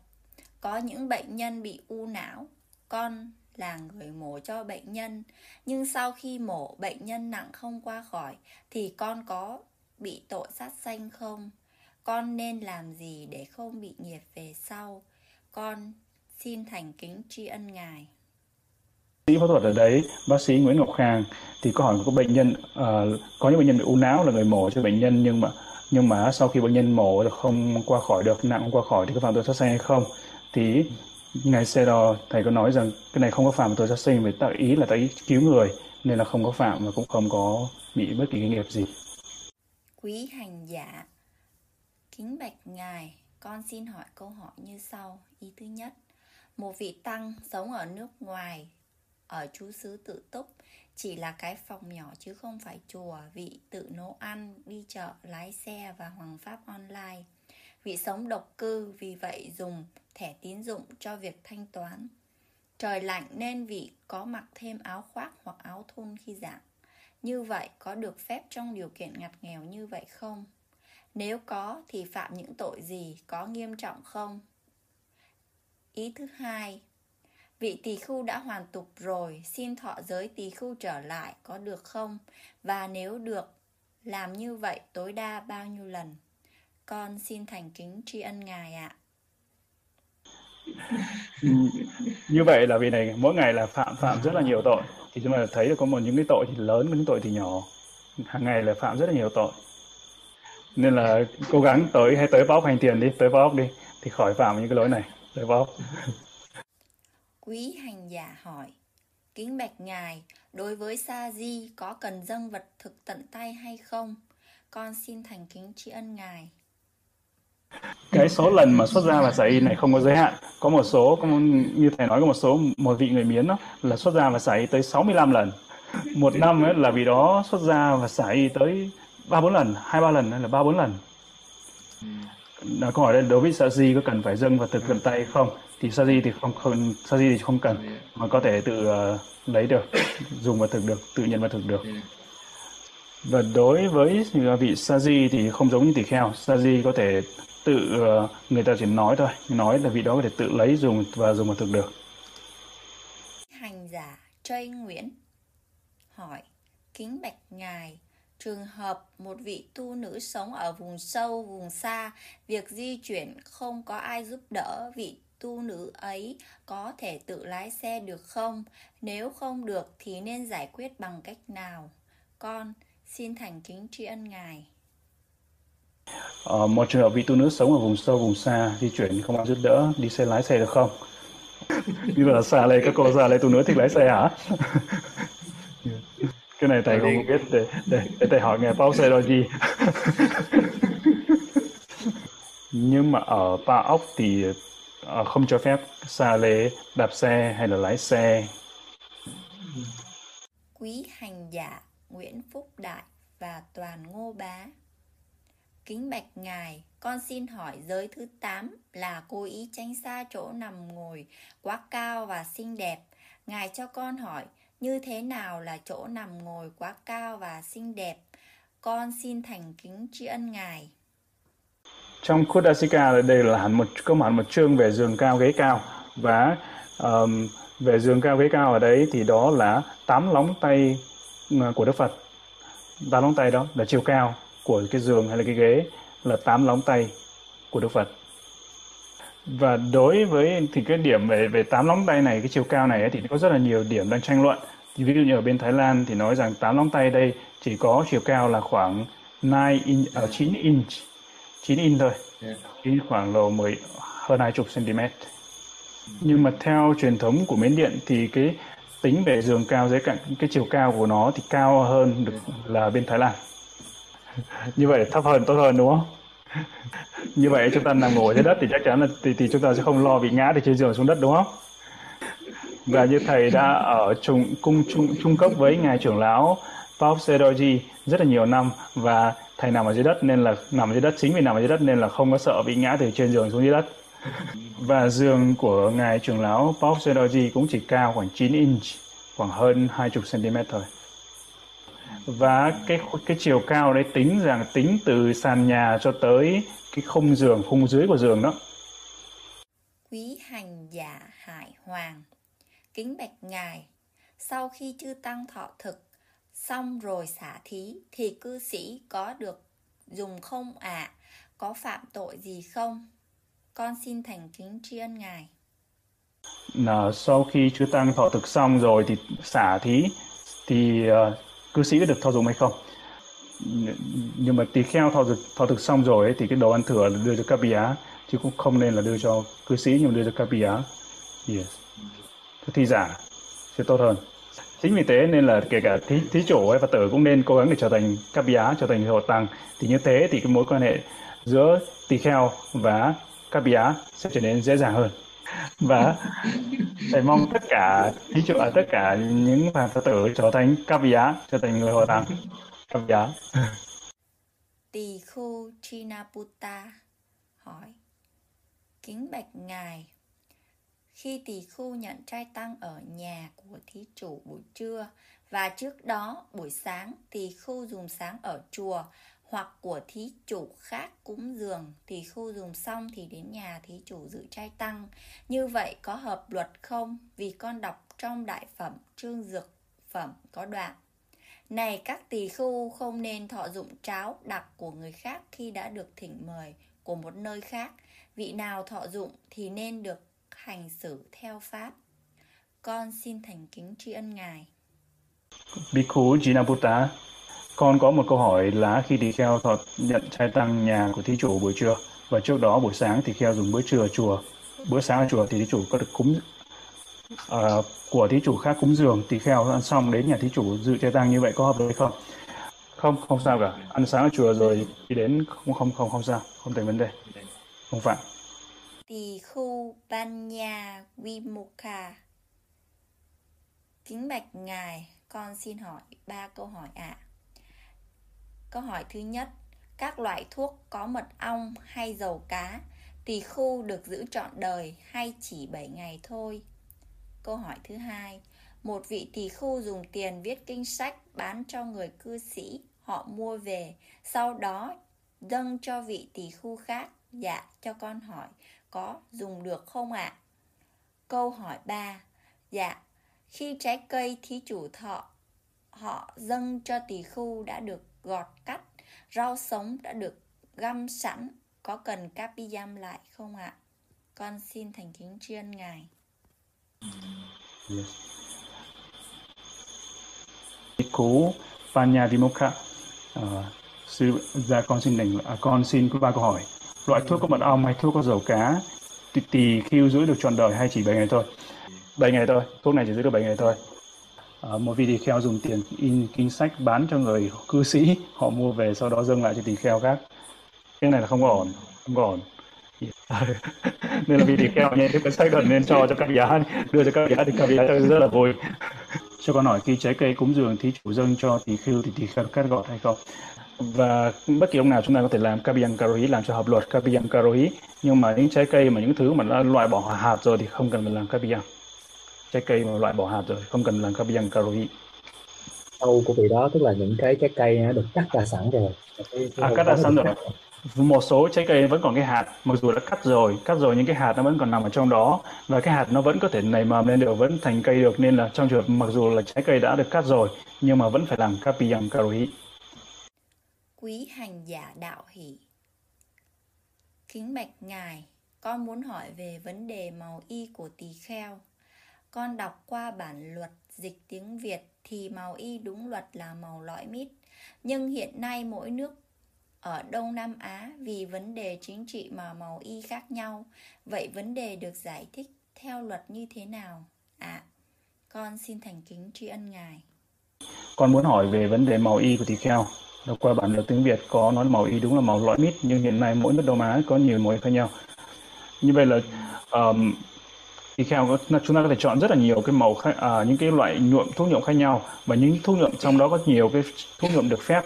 Có những bệnh nhân bị u não, con là người mổ cho bệnh nhân, nhưng sau khi mổ bệnh nhân nặng không qua khỏi thì con có bị tội sát sanh không? Con nên làm gì để không bị nghiệp về sau? Con xin thành kính tri ân Ngài. Sĩ phẫu thuật ở đấy, bác sĩ Nguyễn Ngọc Khang thì có hỏi có bệnh nhân uh, có những bệnh nhân bị u não là người mổ cho bệnh nhân nhưng mà nhưng mà sau khi bệnh nhân mổ không qua khỏi được, nặng không qua khỏi thì có phạm tội sát sanh hay không? Thì ngài xe đò thầy có nói rằng cái này không có phạm tội sát sinh vì tạo ý là tạo ý cứu người, nên là không có phạm và cũng không có bị bất kỳ cái nghiệp gì. Quý hành giả, kính bạch ngài, con xin hỏi câu hỏi như sau. Ý thứ nhất, một vị tăng sống ở nước ngoài, ở chú xứ tự túc chỉ là cái phòng nhỏ chứ không phải chùa, vị tự nấu ăn, đi chợ, lái xe và hoàng pháp online. Vị sống độc cư, vì vậy dùng thẻ tín dụng cho việc thanh toán. Trời lạnh nên vị có mặc thêm áo khoác hoặc áo thun khi giảng. Như vậy có được phép trong điều kiện ngặt nghèo như vậy không? Nếu có thì phạm những tội gì, có nghiêm trọng không? Ý thứ hai vị tỳ khưu đã hoàn tục rồi, xin thọ giới tỳ khưu trở lại, có được không? Và nếu được, làm như vậy tối đa bao nhiêu lần? Con xin thành kính tri ân ngài ạ. (laughs) Như vậy là vì này, mỗi ngày là phạm phạm rất là nhiều tội. Thì chúng ta thấy được có một những cái tội thì lớn những tội thì nhỏ. Hàng ngày là phạm rất là nhiều tội. Nên là cố gắng tới, hay tới báo hành tiền đi, tới báo đi, thì khỏi phạm những cái lỗi này, tới báo (laughs) quý hành giả hỏi kính bạch ngài đối với sa di có cần dâng vật thực tận tay hay không? Con xin thành kính tri ân ngài. Cái số lần mà xuất ra và xả y này không có giới hạn. Có một số có một, như thầy nói có một số một vị người miến đó là xuất ra và xả y tới 65 lần. Một năm ấy là vì đó xuất ra và xả y tới ba bốn lần hai ba lần hay là ba bốn lần là câu hỏi đây đối với Saji có cần phải dâng và thực gần tay không? Thì Saji thì không không Saji thì không cần mà có thể tự uh, lấy được dùng và thực được tự nhận và thực được. Và đối với vị Saji thì không giống như tỳ kheo. Saji có thể tự uh, người ta chỉ nói thôi. Nói là vị đó có thể tự lấy dùng và dùng và thực được. Hành giả Trây Nguyễn hỏi kính bạch ngài trường hợp một vị tu nữ sống ở vùng sâu vùng xa việc di chuyển không có ai giúp đỡ vị tu nữ ấy có thể tự lái xe được không? Nếu không được thì nên giải quyết bằng cách nào? Con xin thành kính tri ân ngài. Ờ, một trường hợp vị tu nữ sống ở vùng sâu vùng xa di chuyển không ai giúp đỡ đi xe lái xe được không? (laughs) Như là xa đây các cô xa đây tu nữ thích lái xe hả? (laughs) cái này thầy không biết để để, để thầy hỏi nghe bao xe rồi gì (laughs) nhưng mà ở ba ốc thì ờ, không cho phép xa lê đạp xe hay là lái xe. Quý hành giả Nguyễn Phúc Đại và Toàn Ngô Bá. Kính bạch ngài, con xin hỏi giới thứ 8 là cố ý tránh xa chỗ nằm ngồi quá cao và xinh đẹp. Ngài cho con hỏi như thế nào là chỗ nằm ngồi quá cao và xinh đẹp? Con xin thành kính tri ân ngài. Trong Kudasika đây là hẳn một có hẳn một chương về giường cao ghế cao và um, về giường cao ghế cao ở đấy thì đó là tám lóng tay ờ, của Đức Phật. Tám lóng tay đó là chiều cao của cái giường hay là cái ghế là tám lóng tay của Đức Phật. Và đối với thì cái điểm về về tám lóng tay này, cái chiều cao này ấy, thì có rất là nhiều điểm đang tranh luận. Thì ví dụ như ở bên Thái Lan thì nói rằng tám lóng tay đây chỉ có chiều cao là khoảng 9 inch, uh, 9 inch, 9 inch thôi. Yeah. khoảng là 10 hơn 20 cm. Nhưng mà theo truyền thống của Miến Điện thì cái tính về giường cao dưới cạnh cái chiều cao của nó thì cao hơn được là bên Thái Lan (laughs) như vậy thấp hơn tốt hơn đúng không như vậy chúng ta nằm ngồi trên đất thì chắc chắn là thì, thì chúng ta sẽ không lo bị ngã từ trên giường xuống đất đúng không? Và như thầy đã ở trung cung trung, trung cấp với ngài trưởng lão Pop Sedoji rất là nhiều năm và thầy nằm ở dưới đất nên là nằm ở dưới đất chính vì nằm ở dưới đất nên là không có sợ bị ngã từ trên giường xuống dưới đất. Và giường của ngài trưởng lão Pop Sedoji cũng chỉ cao khoảng 9 inch khoảng hơn 20 cm thôi và cái cái chiều cao đấy tính rằng tính từ sàn nhà cho tới cái khung giường khung dưới của giường đó. Quý hành giả hải hoàng kính bạch ngài sau khi chư tăng thọ thực xong rồi xả thí thì cư sĩ có được dùng không ạ? À? có phạm tội gì không? Con xin thành kính tri ân ngài. Là sau khi chư tăng thọ thực xong rồi thì xả thí thì uh, cư sĩ có được thọ dụng hay không? Nhưng mà tỳ kheo thọ thực thọ thực xong rồi ấy, thì cái đồ ăn thừa là đưa cho các bìa chứ cũng không nên là đưa cho cư sĩ nhưng mà đưa cho các bìa yes. Cái thi giả sẽ tốt hơn. Chính vì thế nên là kể cả thí, thí chủ hay phật tử cũng nên cố gắng để trở thành các bìa trở thành hộ tăng. Thì như thế thì cái mối quan hệ giữa tỳ kheo và các bìa sẽ trở nên dễ dàng hơn và thầy mong tất cả, thí chủ ở tất cả những phàm phật tử trở thành các vị giá trở thành người hội đẳng các vị giá tỳ khu Chinaputta hỏi, kính bạch ngài, khi tỳ khu nhận trai tăng ở nhà của thí chủ buổi trưa và trước đó buổi sáng tỳ khu dùng sáng ở chùa hoặc của thí chủ khác cúng dường thì khu dùng xong thì đến nhà thí chủ dự trai tăng. Như vậy có hợp luật không? Vì con đọc trong đại phẩm, trương dược phẩm có đoạn. Này các tỳ khu, không nên thọ dụng cháo đặc của người khác khi đã được thỉnh mời của một nơi khác. Vị nào thọ dụng thì nên được hành xử theo pháp. Con xin thành kính tri ân Ngài. Bhikkhu Jinabutta con có một câu hỏi là khi tỳ kheo thọ nhận trai tăng nhà của thí chủ buổi trưa và trước đó buổi sáng thì kheo dùng bữa trưa ở chùa. Bữa sáng ở chùa thì thí chủ có được cúng uh, của thí chủ khác cúng dường. Thì kheo ăn xong đến nhà thí chủ dự trai tăng như vậy có hợp lý không? Không không sao cả. Ăn sáng ở chùa rồi đi đến không không không không sao. Không thành vấn đề. Không phạm tỳ khu ban nha vimukha kính bạch ngài con xin hỏi ba câu hỏi ạ. à câu hỏi thứ nhất. Các loại thuốc có mật ong hay dầu cá tỳ khu được giữ trọn đời hay chỉ 7 ngày thôi? Câu hỏi thứ hai. Một vị tỳ khu dùng tiền viết kinh sách bán cho người cư sĩ, họ mua về, sau đó dâng cho vị tỳ khu khác dạ cho con hỏi có dùng được không ạ? À? câu hỏi 3 dạ khi trái cây thí chủ thọ, họ dâng cho tỳ khu đã được gọt cắt. Rau sống đã được găm sẵn. Có cần capiyam lại không ạ? Con xin thành kính tri ân ngài. Yes. cố Panya Vimokha uh, ờ, sư gia con xin đành à, con xin có ba câu hỏi. Loại thuốc có mật ong hay thuốc có dầu cá tùy tỳ khiêu giữ được trọn đời hay chỉ 7 ngày thôi? 7 ngày thôi. Thuốc này chỉ giữ được 7 ngày thôi một vị tỳ kheo dùng tiền in kinh sách bán cho người cư sĩ họ mua về sau đó dâng lại cho tỳ kheo khác. Cái này là không ổn không ổn. (laughs) Nên là vị tỳ kheo nhận cái sách đần nên cho cho các giá đưa cho các giá thì các giá rất là vui. (laughs) Cho con hỏi khi trái cây cúng dường thí chủ dâng cho tỳ khưu thì tỳ kheo cắt gọt hay không? Và bất kỳ ông nào chúng ta có thể làm kabiyan karohi làm cho hợp luật kabiyan karohi nhưng mà những trái cây mà những thứ mà đã loại bỏ hạt rồi thì không cần phải làm kabiyan trái cây mà loại bỏ hạt rồi không cần làm kabiyan karohi câu của vị đó tức là những cái trái cây đã được cắt ra sẵn rồi. À, cắt ra sẵn rồi. Một số trái cây vẫn còn cái hạt mặc dù đã cắt rồi cắt rồi nhưng cái hạt nó vẫn còn nằm ở trong đó. Và cái hạt nó vẫn có thể nảy mầm lên được vẫn thành cây được nên là trong trường hợp mặc dù là trái cây đã được cắt rồi nhưng mà vẫn phải làm kapiyam karohi quý hành giả đạo hỷ kính bạch ngài con muốn hỏi về vấn đề màu y của tỳ kheo con đọc qua bản luật dịch tiếng việt thì màu y đúng luật là màu lõi mít nhưng hiện nay mỗi nước ở Đông Nam Á vì vấn đề chính trị mà màu y khác nhau. Vậy vấn đề được giải thích theo luật như thế nào? À, con xin thành kính tri ân Ngài. Con muốn hỏi về vấn đề màu y của tỳ kheo. Đọc qua bản luật tiếng Việt có nói màu y đúng là màu lõi mít, nhưng hiện nay mỗi nước Đông Á có nhiều màu y khác nhau. Như vậy là um, thì kheo chúng ta có thể chọn rất là nhiều cái màu khác, à, những cái loại nhuộm thuốc nhuộm khác nhau. Và những thuốc nhuộm trong đó có nhiều cái thuốc nhuộm được phép.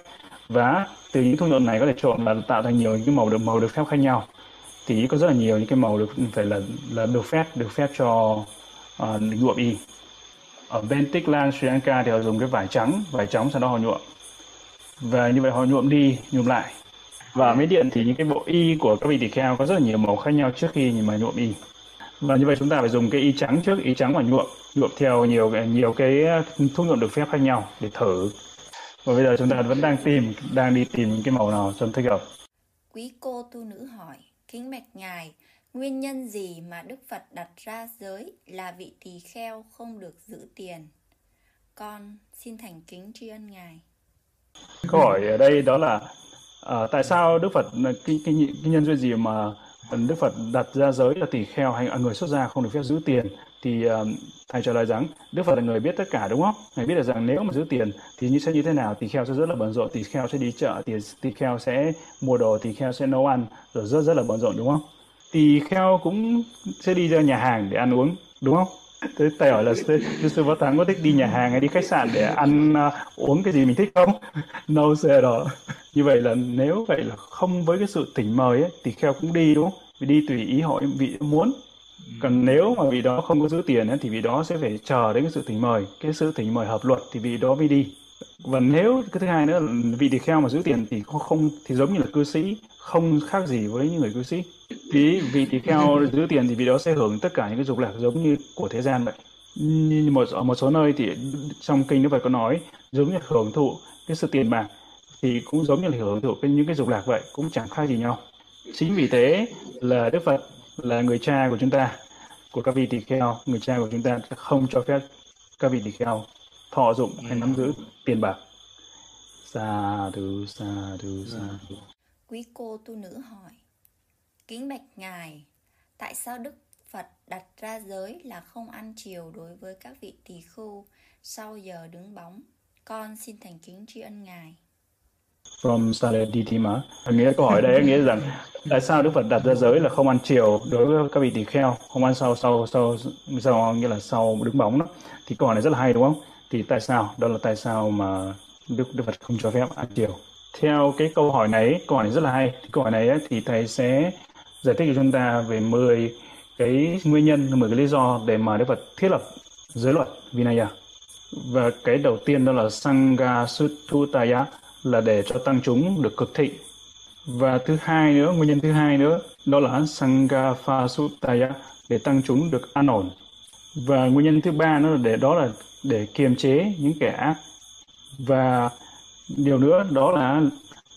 Và từ những thuốc nhuộm này có thể chọn và tạo thành nhiều những cái màu được màu được phép khác nhau. Thì có rất là nhiều những cái màu được phải là là được phép được phép cho uh, nhuộm y. Ở bên Tích Lan Sri Lanka thì họ dùng cái vải trắng vải trắng sau đó họ nhuộm. Và như vậy họ nhuộm đi nhuộm lại. Và ở Mỹ Điện thì những cái bộ y của các vị tỳ kheo có rất là nhiều màu khác nhau trước khi mà nhuộm y và như vậy chúng ta phải dùng cái y trắng trước y trắng và nhuộm nhuộm theo nhiều nhiều cái thuốc nhuộm được phép khác nhau để thử và bây giờ chúng ta vẫn đang tìm, đang đi tìm cái màu nào cho thích hợp. Quý cô tu nữ hỏi, kính bạch ngài, nguyên nhân gì mà Đức Phật đặt ra giới là vị tỳ kheo không được giữ tiền? Con xin thành kính tri ân ngài. Câu hỏi ở đây đó là uh, tại sao Đức Phật cái, cái, cái nhân duyên gì mà Đức Phật đặt ra giới là tỳ kheo hay người xuất gia không được phép giữ tiền thì uh, thầy trả lời rằng Đức Phật là người biết tất cả đúng không? Ngài biết được rằng nếu mà giữ tiền thì như sẽ như thế nào? Tỳ kheo sẽ rất là bận rộn, tỳ kheo sẽ đi chợ, tỳ, tỳ kheo sẽ mua đồ, tỳ kheo sẽ nấu ăn, rồi rất rất là bận rộn đúng không? Tỳ kheo cũng sẽ đi ra nhà hàng để ăn uống đúng không? (laughs) Thế thầy hỏi là sư, sư Võ Thắng có thích đi nhà hàng hay đi khách sạn để ăn uh, uống cái gì mình thích không? (laughs) no sir đó. Như vậy là nếu vậy là không với cái sự tỉnh mời ấy, tỳ kheo cũng đi đúng không? Vì đi tùy ý họ vị muốn. Còn nếu mà vị đó không có giữ tiền ấy, thì vị đó sẽ phải chờ đến cái sự thỉnh mời. Cái sự thỉnh mời hợp luật thì vị đó mới đi. Và nếu cái thứ hai nữa vị tỳ kheo mà giữ tiền thì không, không thì giống như là cư sĩ không khác gì với những người cư sĩ. Vì vị tỳ kheo (laughs) giữ tiền thì vị đó sẽ hưởng tất cả những cái dục lạc giống như của thế gian vậy. Như một ở một số nơi thì trong kinh Đức Phật có nói giống như hưởng thụ cái sự tiền bạc thì cũng giống như là hưởng thụ cái những cái dục lạc vậy, cũng chẳng khác gì nhau chính vì thế là Đức Phật là người cha của chúng ta, của các vị tỳ kheo người cha của chúng ta sẽ không cho phép các vị tỳ kheo thọ dụng hay nắm giữ tiền bạc Sa thứ sa thứ, sa. Quý cô tu nữ hỏi, Kính bạch Ngài, Tại sao Đức Phật đặt ra giới là không ăn chiều đối với các vị tỳ khưu sau giờ đứng bóng? Con xin thành kính tri ân Ngài. From Saladithima. Nghĩa câu hỏi đây nghĩa rằng tại sao Đức Phật đặt ra giới là không ăn chiều đối với các vị tỳ kheo, không ăn sau sau sau sau nghĩa là sau đứng bóng đó. Thì câu hỏi này rất là hay đúng không? Thì tại sao? Đó là tại sao mà Đức Đức Phật không cho phép ăn chiều? Theo cái câu hỏi này, câu hỏi này rất là hay. Thì câu hỏi này ấy, thì thầy sẽ giải thích cho chúng ta về 10 cái nguyên nhân, 10 cái lý do để mà Đức Phật thiết lập giới luật Vinaya. Và cái đầu tiên đó là Sangha Suttutaya là để cho tăng chúng được cực thịnh. Và thứ hai nữa, nguyên nhân thứ hai nữa đó là Sangha Phasutaya để tăng chúng được an ổn. Và nguyên nhân thứ ba nữa là để đó là để kiềm chế những kẻ ác. Và điều nữa đó là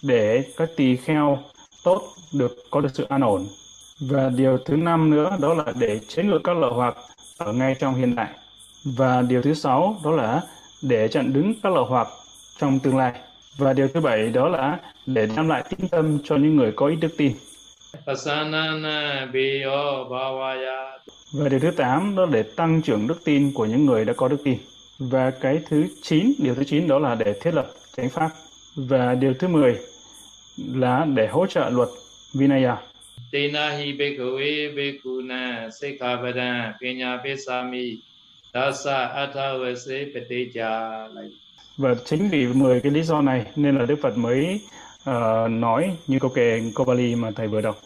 để các tỳ kheo tốt được có được sự an ổn. Và điều thứ năm nữa đó là để chế ngự các lợi hoặc ở ngay trong hiện tại. Và điều thứ sáu đó là để chặn đứng các lợi hoặc trong tương lai. Và điều thứ bảy đó là để đem lại tín tâm cho những người có ít đức tin. Và điều thứ tám đó là để tăng trưởng đức tin của những người đã có đức tin. Và cái thứ chín, điều thứ chín đó là để thiết lập chánh pháp. Và điều thứ mười là để hỗ trợ luật Vinaya. Tena hi bhikkhave bhikkhuna sikkhapadam pinya pisami dasa athavase pateja và chính vì 10 cái lý do này nên là Đức Phật mới uh, nói như câu kệ câu Bali mà thầy vừa đọc.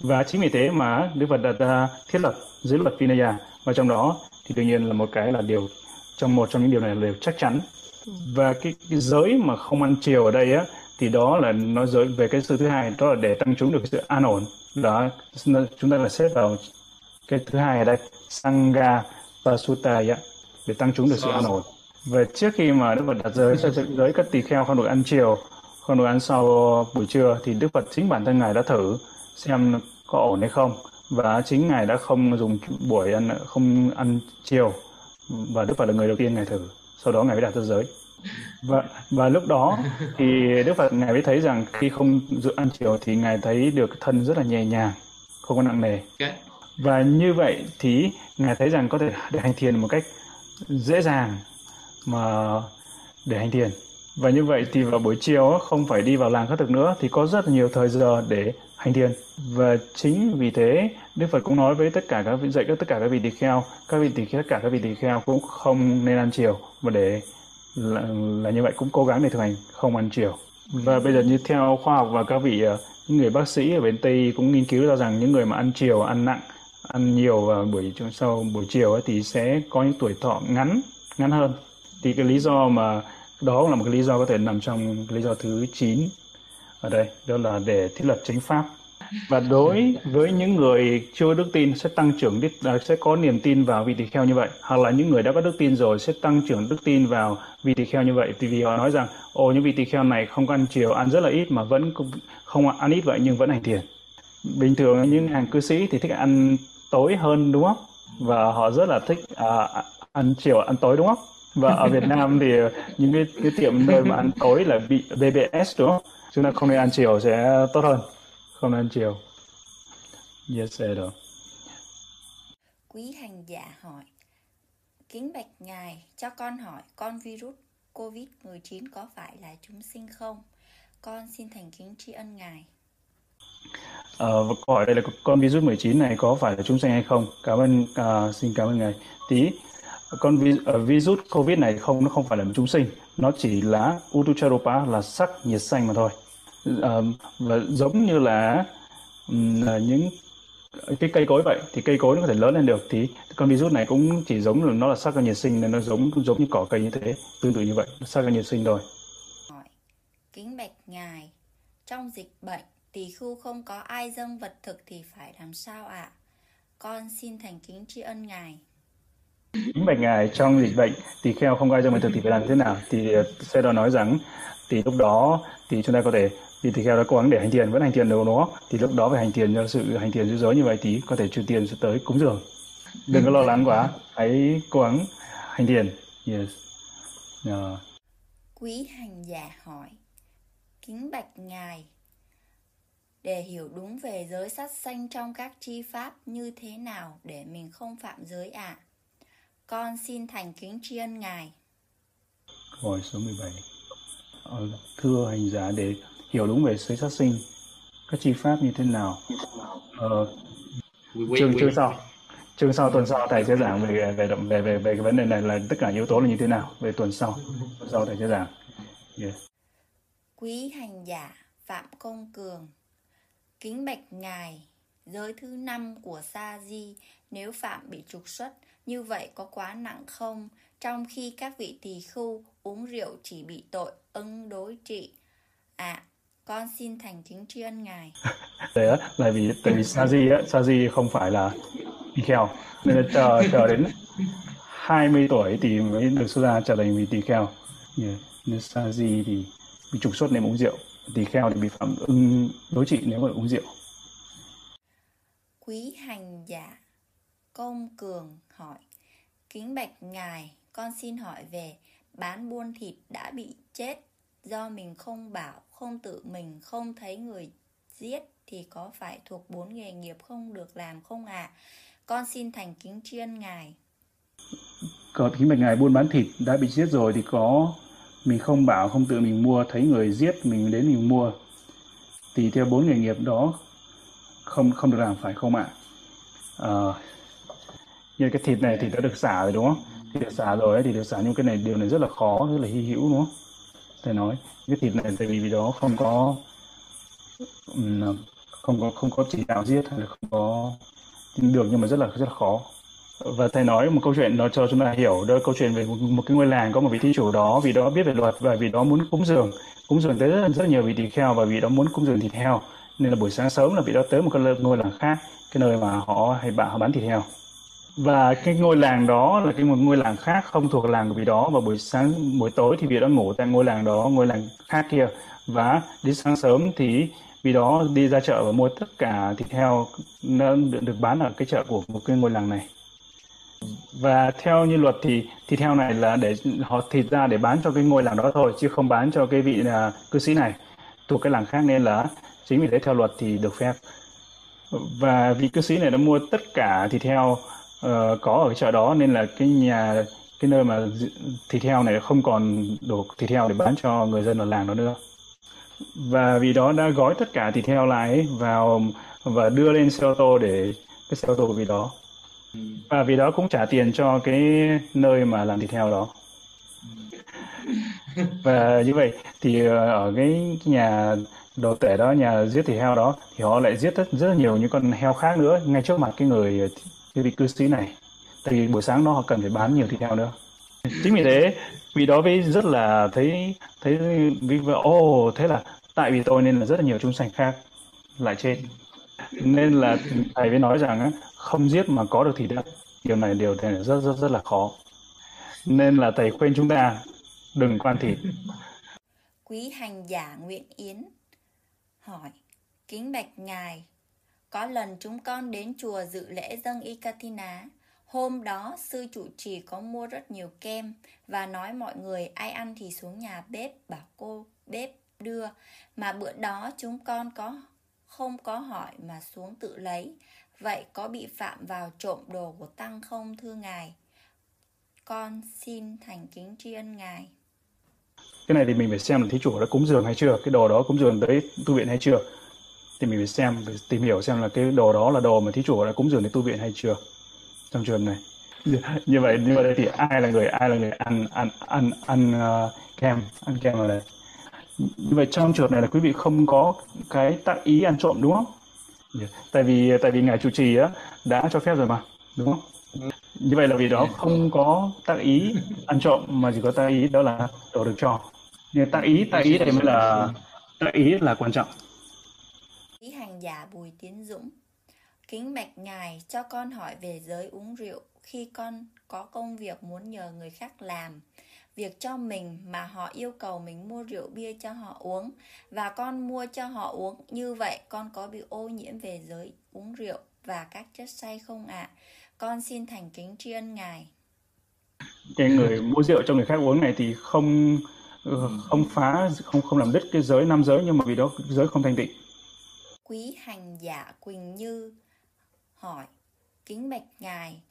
Và chính vì thế mà Đức Phật đặt ra thiết lập giới luật Vinaya. Và trong đó thì tự nhiên là một cái là điều trong một trong những điều này là điều chắc chắn. Và cái, cái giới mà không ăn chiều ở đây á thì đó là nói giới về cái sự thứ hai đó là để tăng chúng được cái sự an ổn. Đó chúng ta là xếp vào cái thứ hai ở đây sangha và sutaya để tăng chúng được sự an ổn và trước khi mà Đức Phật đặt giới cho giới các tỳ kheo không được ăn chiều không được ăn sau buổi trưa thì Đức Phật chính bản thân ngài đã thử xem có ổn hay không. Và chính ngài đã không dùng buổi ăn không ăn chiều. Và Đức Phật là người đầu tiên ngài thử. Sau đó ngài mới đặt ra giới. Và và lúc đó thì Đức Phật ngài mới thấy rằng khi không dự ăn chiều thì ngài thấy được thân rất là nhẹ nhàng không có nặng nề. Và như vậy thì ngài thấy rằng có thể được hành thiền một cách dễ dàng mà để hành thiền. Và như vậy thì vào buổi chiều không phải đi vào làng khất thực nữa thì có rất là nhiều thời giờ để hành thiền. Và chính vì thế Đức Phật cũng nói với tất cả các vị dạy các tất cả các vị tỳ kheo các vị tỳ kheo tất cả các vị tỳ kheo cũng không nên ăn chiều. Mà để là, là như vậy cũng cố gắng để thực hành không ăn chiều. Và bây giờ như theo khoa học và các vị ờ, những người bác sĩ ở bên tây cũng nghiên cứu ra rằng những người mà ăn chiều ăn nặng ăn nhiều vào buổi sau buổi chiều ấy, thì sẽ có những tuổi thọ ngắn ngắn hơn thì cái lý do mà đó là một cái lý do có thể nằm trong lý do thứ 9 ở đây đó là để thiết lập chính pháp. Và đối với những người chưa đức tin sẽ tăng trưởng đức à, sẽ có niềm tin vào vị tỳ kheo như vậy hoặc là những người đã có đức tin rồi sẽ tăng trưởng đức tin vào vị tỳ kheo như vậy. Thì vì họ nói rằng ồ những vị tỳ kheo này không ăn chiều ăn rất là ít mà vẫn không ăn ít vậy nhưng vẫn hành thiền. Bình thường những hàng cư sĩ thì thích ăn tối hơn đúng không? Và họ rất là thích à, ăn chiều ăn tối đúng không? Và ở Việt Nam thì những cái cái tiệm nơi mà ăn tối là bị BBS đúng không? Chúng ta không nên ăn chiều sẽ tốt hơn. Không nên ăn chiều. Yes Edo quý hành giả hỏi kính bạch ngài cho con hỏi con virus covid 19 có phải là chúng sinh không? Con xin thành kính tri ân ngài. Ờ, và câu hỏi đây là con virus 19 này có phải là chúng sinh hay không? Cảm ơn, uh, xin cảm ơn ngài. Tí con vi, uh, virus covid này không nó không phải là một chúng sinh. Nó chỉ là utucharopa là sắc nhiệt xanh mà thôi. Uh, và giống như là um, những cái cây cối vậy thì cây cối nó có thể lớn lên được thì con virus này cũng chỉ giống là nó là sắc nhiệt sinh nên nó giống giống như cỏ cây như thế tương tự như vậy sắc nhiệt sinh thôi. Kính bạch ngài trong dịch bệnh tỷ khu không có ai dâng vật thực thì phải làm sao ạ? À? con xin thành kính tri ân ngài. Kính bạch ngài trong dịch bệnh thì kheo không ai cho mình thực thì phải làm thế nào thì ờ, xe đó nói rằng thì lúc đó thì chúng ta có thể vì tỳ kheo đã cố gắng để hành thiền vẫn hành thiền được nó thì lúc đó phải hành thiền cho sự hành thiền dối giới như vậy thì có thể trừ tiền sẽ tới cúng dường đừng có lo lắng quá hãy cố gắng hành thiền yes uh. quý hành giả hỏi Kính bạch Ngài, để hiểu đúng về giới sát sanh trong các chi pháp như thế nào để mình không phạm giới ạ. À? Con xin thành kính tri ân Ngài. Câu hỏi số 17. Ờ, thưa hành giả để hiểu đúng về giới sát sinh, các chi pháp như thế nào? Ờ, chương chương sau chương sau tuần sau thầy sẽ giảng về về về về về cái vấn đề này là tất cả yếu tố là như thế nào về tuần sau tuần sau thầy sẽ giảng yeah. quý hành giả phạm công cường kính bạch ngài giới thứ năm của sa di nếu phạm bị trục xuất như vậy có quá nặng không? Trong khi các vị tỳ khưu uống rượu chỉ bị tội ưng đối trị. À con xin thành kính tri ân ngài. (laughs) Đấy á là vì tại vì sa di á sa di không phải là kheo nên là chờ chờ đến 20 tuổi thì mới được xuất gia trở thành vị tỳ kheo yeah. nên sa di thì bị trục xuất nếu uống rượu. Tỳ kheo thì bị phạm ưng đối trị nếu mà uống rượu. Quý hành giả công cường hỏi. Kính bạch ngài con xin hỏi về bán buôn thịt đã bị chết do mình không bảo không tự mình không thấy người giết thì có phải thuộc bốn nghề nghiệp không được làm không ạ? À? con xin thành kính chiên ngài. Có kính bạch ngài buôn bán thịt đã bị giết rồi thì có mình không bảo không tự mình mua thấy người giết mình đến mình mua thì theo bốn nghề nghiệp đó không không được làm phải không ạ? À, như cái thịt này thì đã được xả rồi đúng không? Thịt được xả rồi thì được xả nhưng cái này điều này rất là khó rất là hy hữu đúng không? Thầy nói cái thịt này tại vì vì đó không có à, không có không có chỉ đạo giết hay là không có được nhưng mà rất là rất là khó. Và thầy nói một câu chuyện nó cho chúng ta hiểu đó câu chuyện về một, một cái ngôi làng có một vị thí chủ đó vì đó biết về luật và vì đó muốn cúng dường. Cúng dường tới rất, rất nhiều vị tỳ kheo và vì đó muốn cúng dường thịt heo. Nên là buổi sáng sớm là vị đó tới một cái ngôi làng khác cái nơi mà họ hay bạn họ bán thịt heo và cái ngôi làng đó là cái một ngôi làng khác không thuộc làng của vị đó. Và buổi sáng buổi tối thì vị đó ngủ tại ngôi làng đó ngôi làng khác kia. Và đến sáng sớm thì vì đó đi ra chợ và mua tất cả thịt heo nó được, được bán ở cái chợ của một cái ngôi làng này. Và theo như luật thì thịt heo này là để họ thịt ra để bán cho cái ngôi làng đó thôi chứ không bán cho cái vị là cư sĩ này. Thuộc cái làng khác nên là chính vì thế theo luật thì được phép. Và vị cư sĩ này đã mua tất cả thịt heo uh, có ở cái chợ đó nên là cái nhà cái nơi mà thịt heo này không còn đủ thịt heo để bán cho người dân ở làng đó nữa. Và vì đó đã gói tất cả thịt heo lại vào và đưa lên xe ô tô để cái xe ô tô vì đó. Và vì đó cũng trả tiền cho cái nơi mà làm thịt heo đó. Và như vậy thì ờ, ở cái nhà đồ tể đó nhà giết thịt heo đó thì họ lại giết rất rất nhiều những con heo khác nữa. Ngay trước mặt cái người cái vị cư sĩ này tại vì buổi sáng đó họ cần phải bán nhiều thịt heo nữa. Chính vì thế vì đó với rất là thấy thấy vì ô oh, thế là tại vì tôi nên là rất là nhiều chúng sanh khác lại chết. Nên là thầy mới nói rằng không giết mà có được thịt đất điều này điều này rất rất rất là khó. Nên là thầy khuyên chúng ta đừng quan thịt. Quý hành giả nguyễn yến hỏi kính bạch ngài có lần chúng con đến chùa dự lễ dâng Ikatina Hôm đó, sư chủ trì có mua rất nhiều kem và nói mọi người ai ăn thì xuống nhà bếp bảo cô bếp đưa. Mà bữa đó chúng con có không có hỏi mà xuống tự lấy. Vậy có bị phạm vào trộm đồ của Tăng không thưa Ngài? Con xin thành kính tri ân Ngài. Cái này thì mình phải xem là thí chủ đã cúng dường hay chưa, cái đồ đó cúng dường tới tu viện hay chưa. Thì mình phải xem, phải tìm hiểu xem là cái đồ đó là đồ mà thí chủ đã cúng dường đến tu viện hay chưa trong trường này. (laughs) Như vậy như vậy thì ai là người ai là người ăn ăn ăn ăn uh, kem ăn kem ở đây? Như vậy trong trường này là quý vị không có cái tác ý ăn trộm đúng không? Dạ. Tại vì tại vì ngài chủ trì á đã cho phép rồi mà đúng không? Như vậy là vì đó không có tác ý ăn trộm mà chỉ có tác ý đó là đồ được cho. Nhưng tác ý tác ý đây mới là tác ý là quan trọng hành giả bùi tiến dũng. Kính bạch ngài cho con hỏi về giới uống rượu khi con có công việc muốn nhờ người khác làm. Việc cho mình mà họ yêu cầu mình mua rượu bia cho họ uống và con mua cho họ uống, như vậy con có bị ô nhiễm về giới uống rượu và các chất say không ạ? À? con xin thành kính tri ân ngài. Cái người mua rượu cho người khác uống này thì không không phá, không không làm đứt cái giới năm giới, nhưng mà vì đó giới không thanh tịnh quý hành giả Quỳnh Như hỏi kính bạch ngài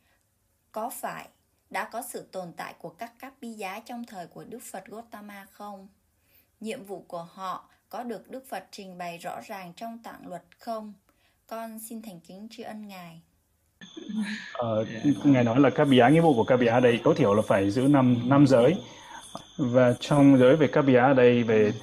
có phải đã có sự tồn tại của các các bi giá trong thời của Đức Phật Gotama không? Nhiệm vụ của họ có được Đức Phật trình bày rõ ràng trong tạng luật không? Con xin thành kính tri ân Ngài. Ờ, ngài nói là các bia nghĩa vụ của các bia ở đây tối thiểu là phải giữ năm năm giới và trong giới về các bia ở đây về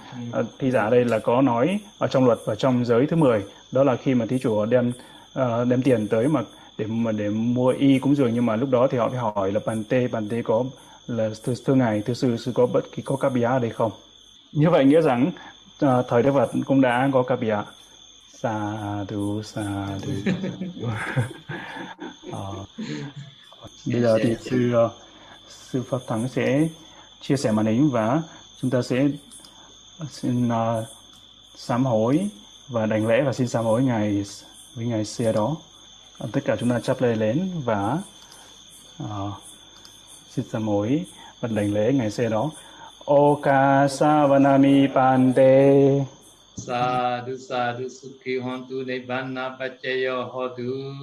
uh, thi giả ở đây là có nói ở trong luật và trong giới thứ 10 đó là khi mà thí chủ đem uh, đem tiền tới mà để mà để mua y cúng dường. Nhưng mà lúc đó thì họ phải hỏi là bàn tê bàn tê có là thưa, thưa ngài thưa sư sư có bất kỳ có các bia ở đây không? Như vậy nghĩa rằng uh, thời Đức Phật cũng đã có các bia sa du sa du (laughs) bây giờ thì sư uh, sư Pháp Thắng sẽ chia sẻ màn hình và chúng ta sẽ xin uh, sám hối và đảnh lễ và xin sám hối ngài với ngài xe đó. Tất cả chúng ta chắp tay lên và uh, xin sám hối và đảnh lễ ngài xe đó. Oka Savanami Pante Sadhu sadhu sukhi hontu nibbana pachayo hotu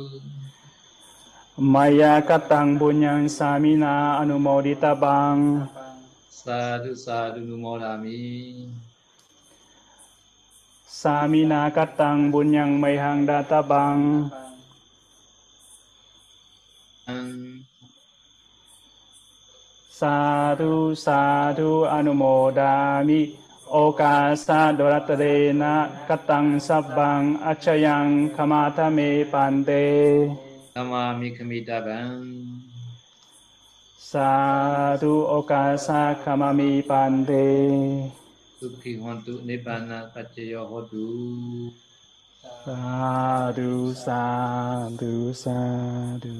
Maya katang bunyang samina anumodita bang Sadhu sadhu numodami Samina katang bunyang mayhang data bang Sadhu sadhu anumodami. Okasa doratarena katang sabbang achayang kamata me pante. Namami kamitabang Sadhu okasa kamami pante Sukhi hontu nibbana pachayo hotu Sadhu sadhu sadhu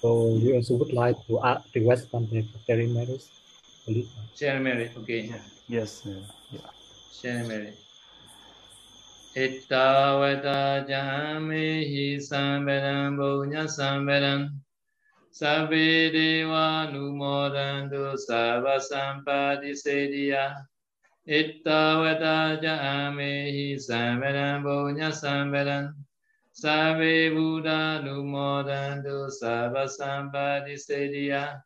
So you also would like to add, request something for matters? Please. Share merit, okay. Yes uh, yeah. Share merit. Ittavata jamehi samvedam bunya samvedam Sabe deva numodantu Sava sampadi sediya Ittavata jamehi samvedam Bhunya samvedam Sabe buddha numodantu Sava sampadi sediya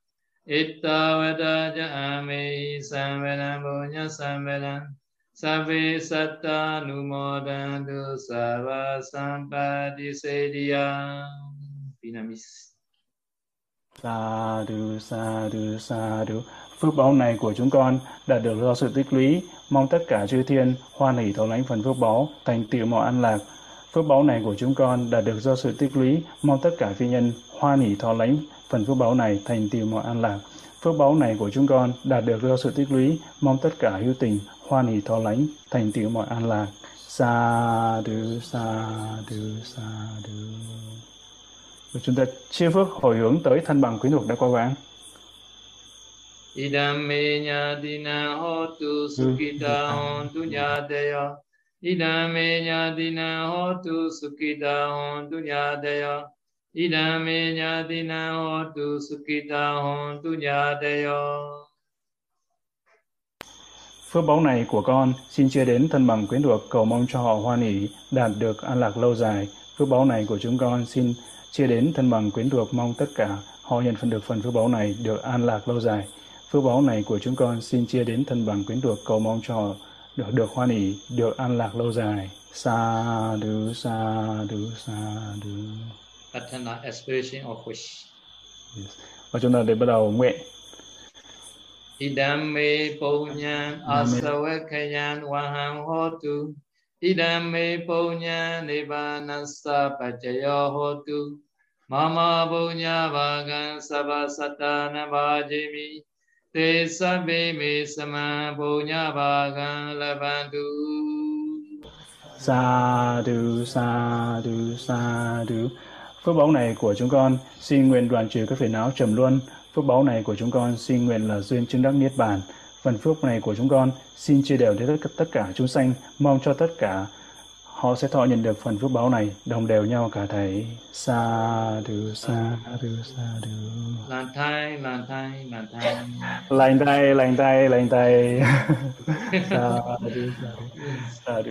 Ittavata jamehi samvedam Bhunya samvedam Sabe satta numodantu Sava sampadi sediya Vietnamese Sadhu, sadhu, sadhu. Phước báo này của chúng con đã được do sự tích lũy, mong tất cả chư thiên hoan hỷ thấu lãnh phần phước báo, thành tựu mọi an lạc. Phước báo này của chúng con đã được do sự tích lũy, mong tất cả phi nhân hoan hỷ thọ lãnh phần phước báo này thành tựu mọi an lạc. Phước báo này của chúng con đạt được do sự tích lũy, mong tất cả hữu tình hoan hỷ thọ lãnh thành tựu mọi an lạc. Sa du sa du sa. Và chúng ta chia phước hồi hướng tới thân bằng quyến thuộc đã qua vãng. Idam me nyadina hotu sukita hontu nyadeya. Idam me nyadina hotu sukita hontu nyadeya. Idam me nyadina hotu sukita hontu nyadeya. Phước báu này của con xin chia đến thân bằng quyến thuộc cầu mong cho họ hoan hỷ đạt được an lạc lâu dài. Phước báu này của chúng con xin chia đến thân bằng quyến thuộc mong tất cả họ nhận phần được phần phước báu này được an lạc lâu dài. Phước báu này của chúng con xin chia đến thân bằng quyến thuộc cầu mong cho họ được được hoan hỷ, được an lạc lâu dài. Sa du sa du sa du. Patana aspiration of wish. Yes. Và chúng ta để bắt đầu nguyện. Idam me punyan asavakayan waham hotu. Idam me nibbana nibanasa pachayo hotu. Mama punya bhagan sabha satana vajimi. Te sabbe me sama punya bhagan labantu. Sa du sa du sa du. Phước báu này của chúng con xin nguyện đoàn trừ các phiền não trầm luân. Phước báu này của chúng con xin nguyện là duyên chứng đắc niết bàn. Phần phước này của chúng con xin chia đều đến tất, cả chúng sanh, mong cho tất cả họ sẽ thọ nhận được phần phước báo này. Đồng đều nhau cả thầy. Sa du sa du sa du làn thai làn thai làn thai lành tay lành tay lành tay (laughs) sa du sa du sa du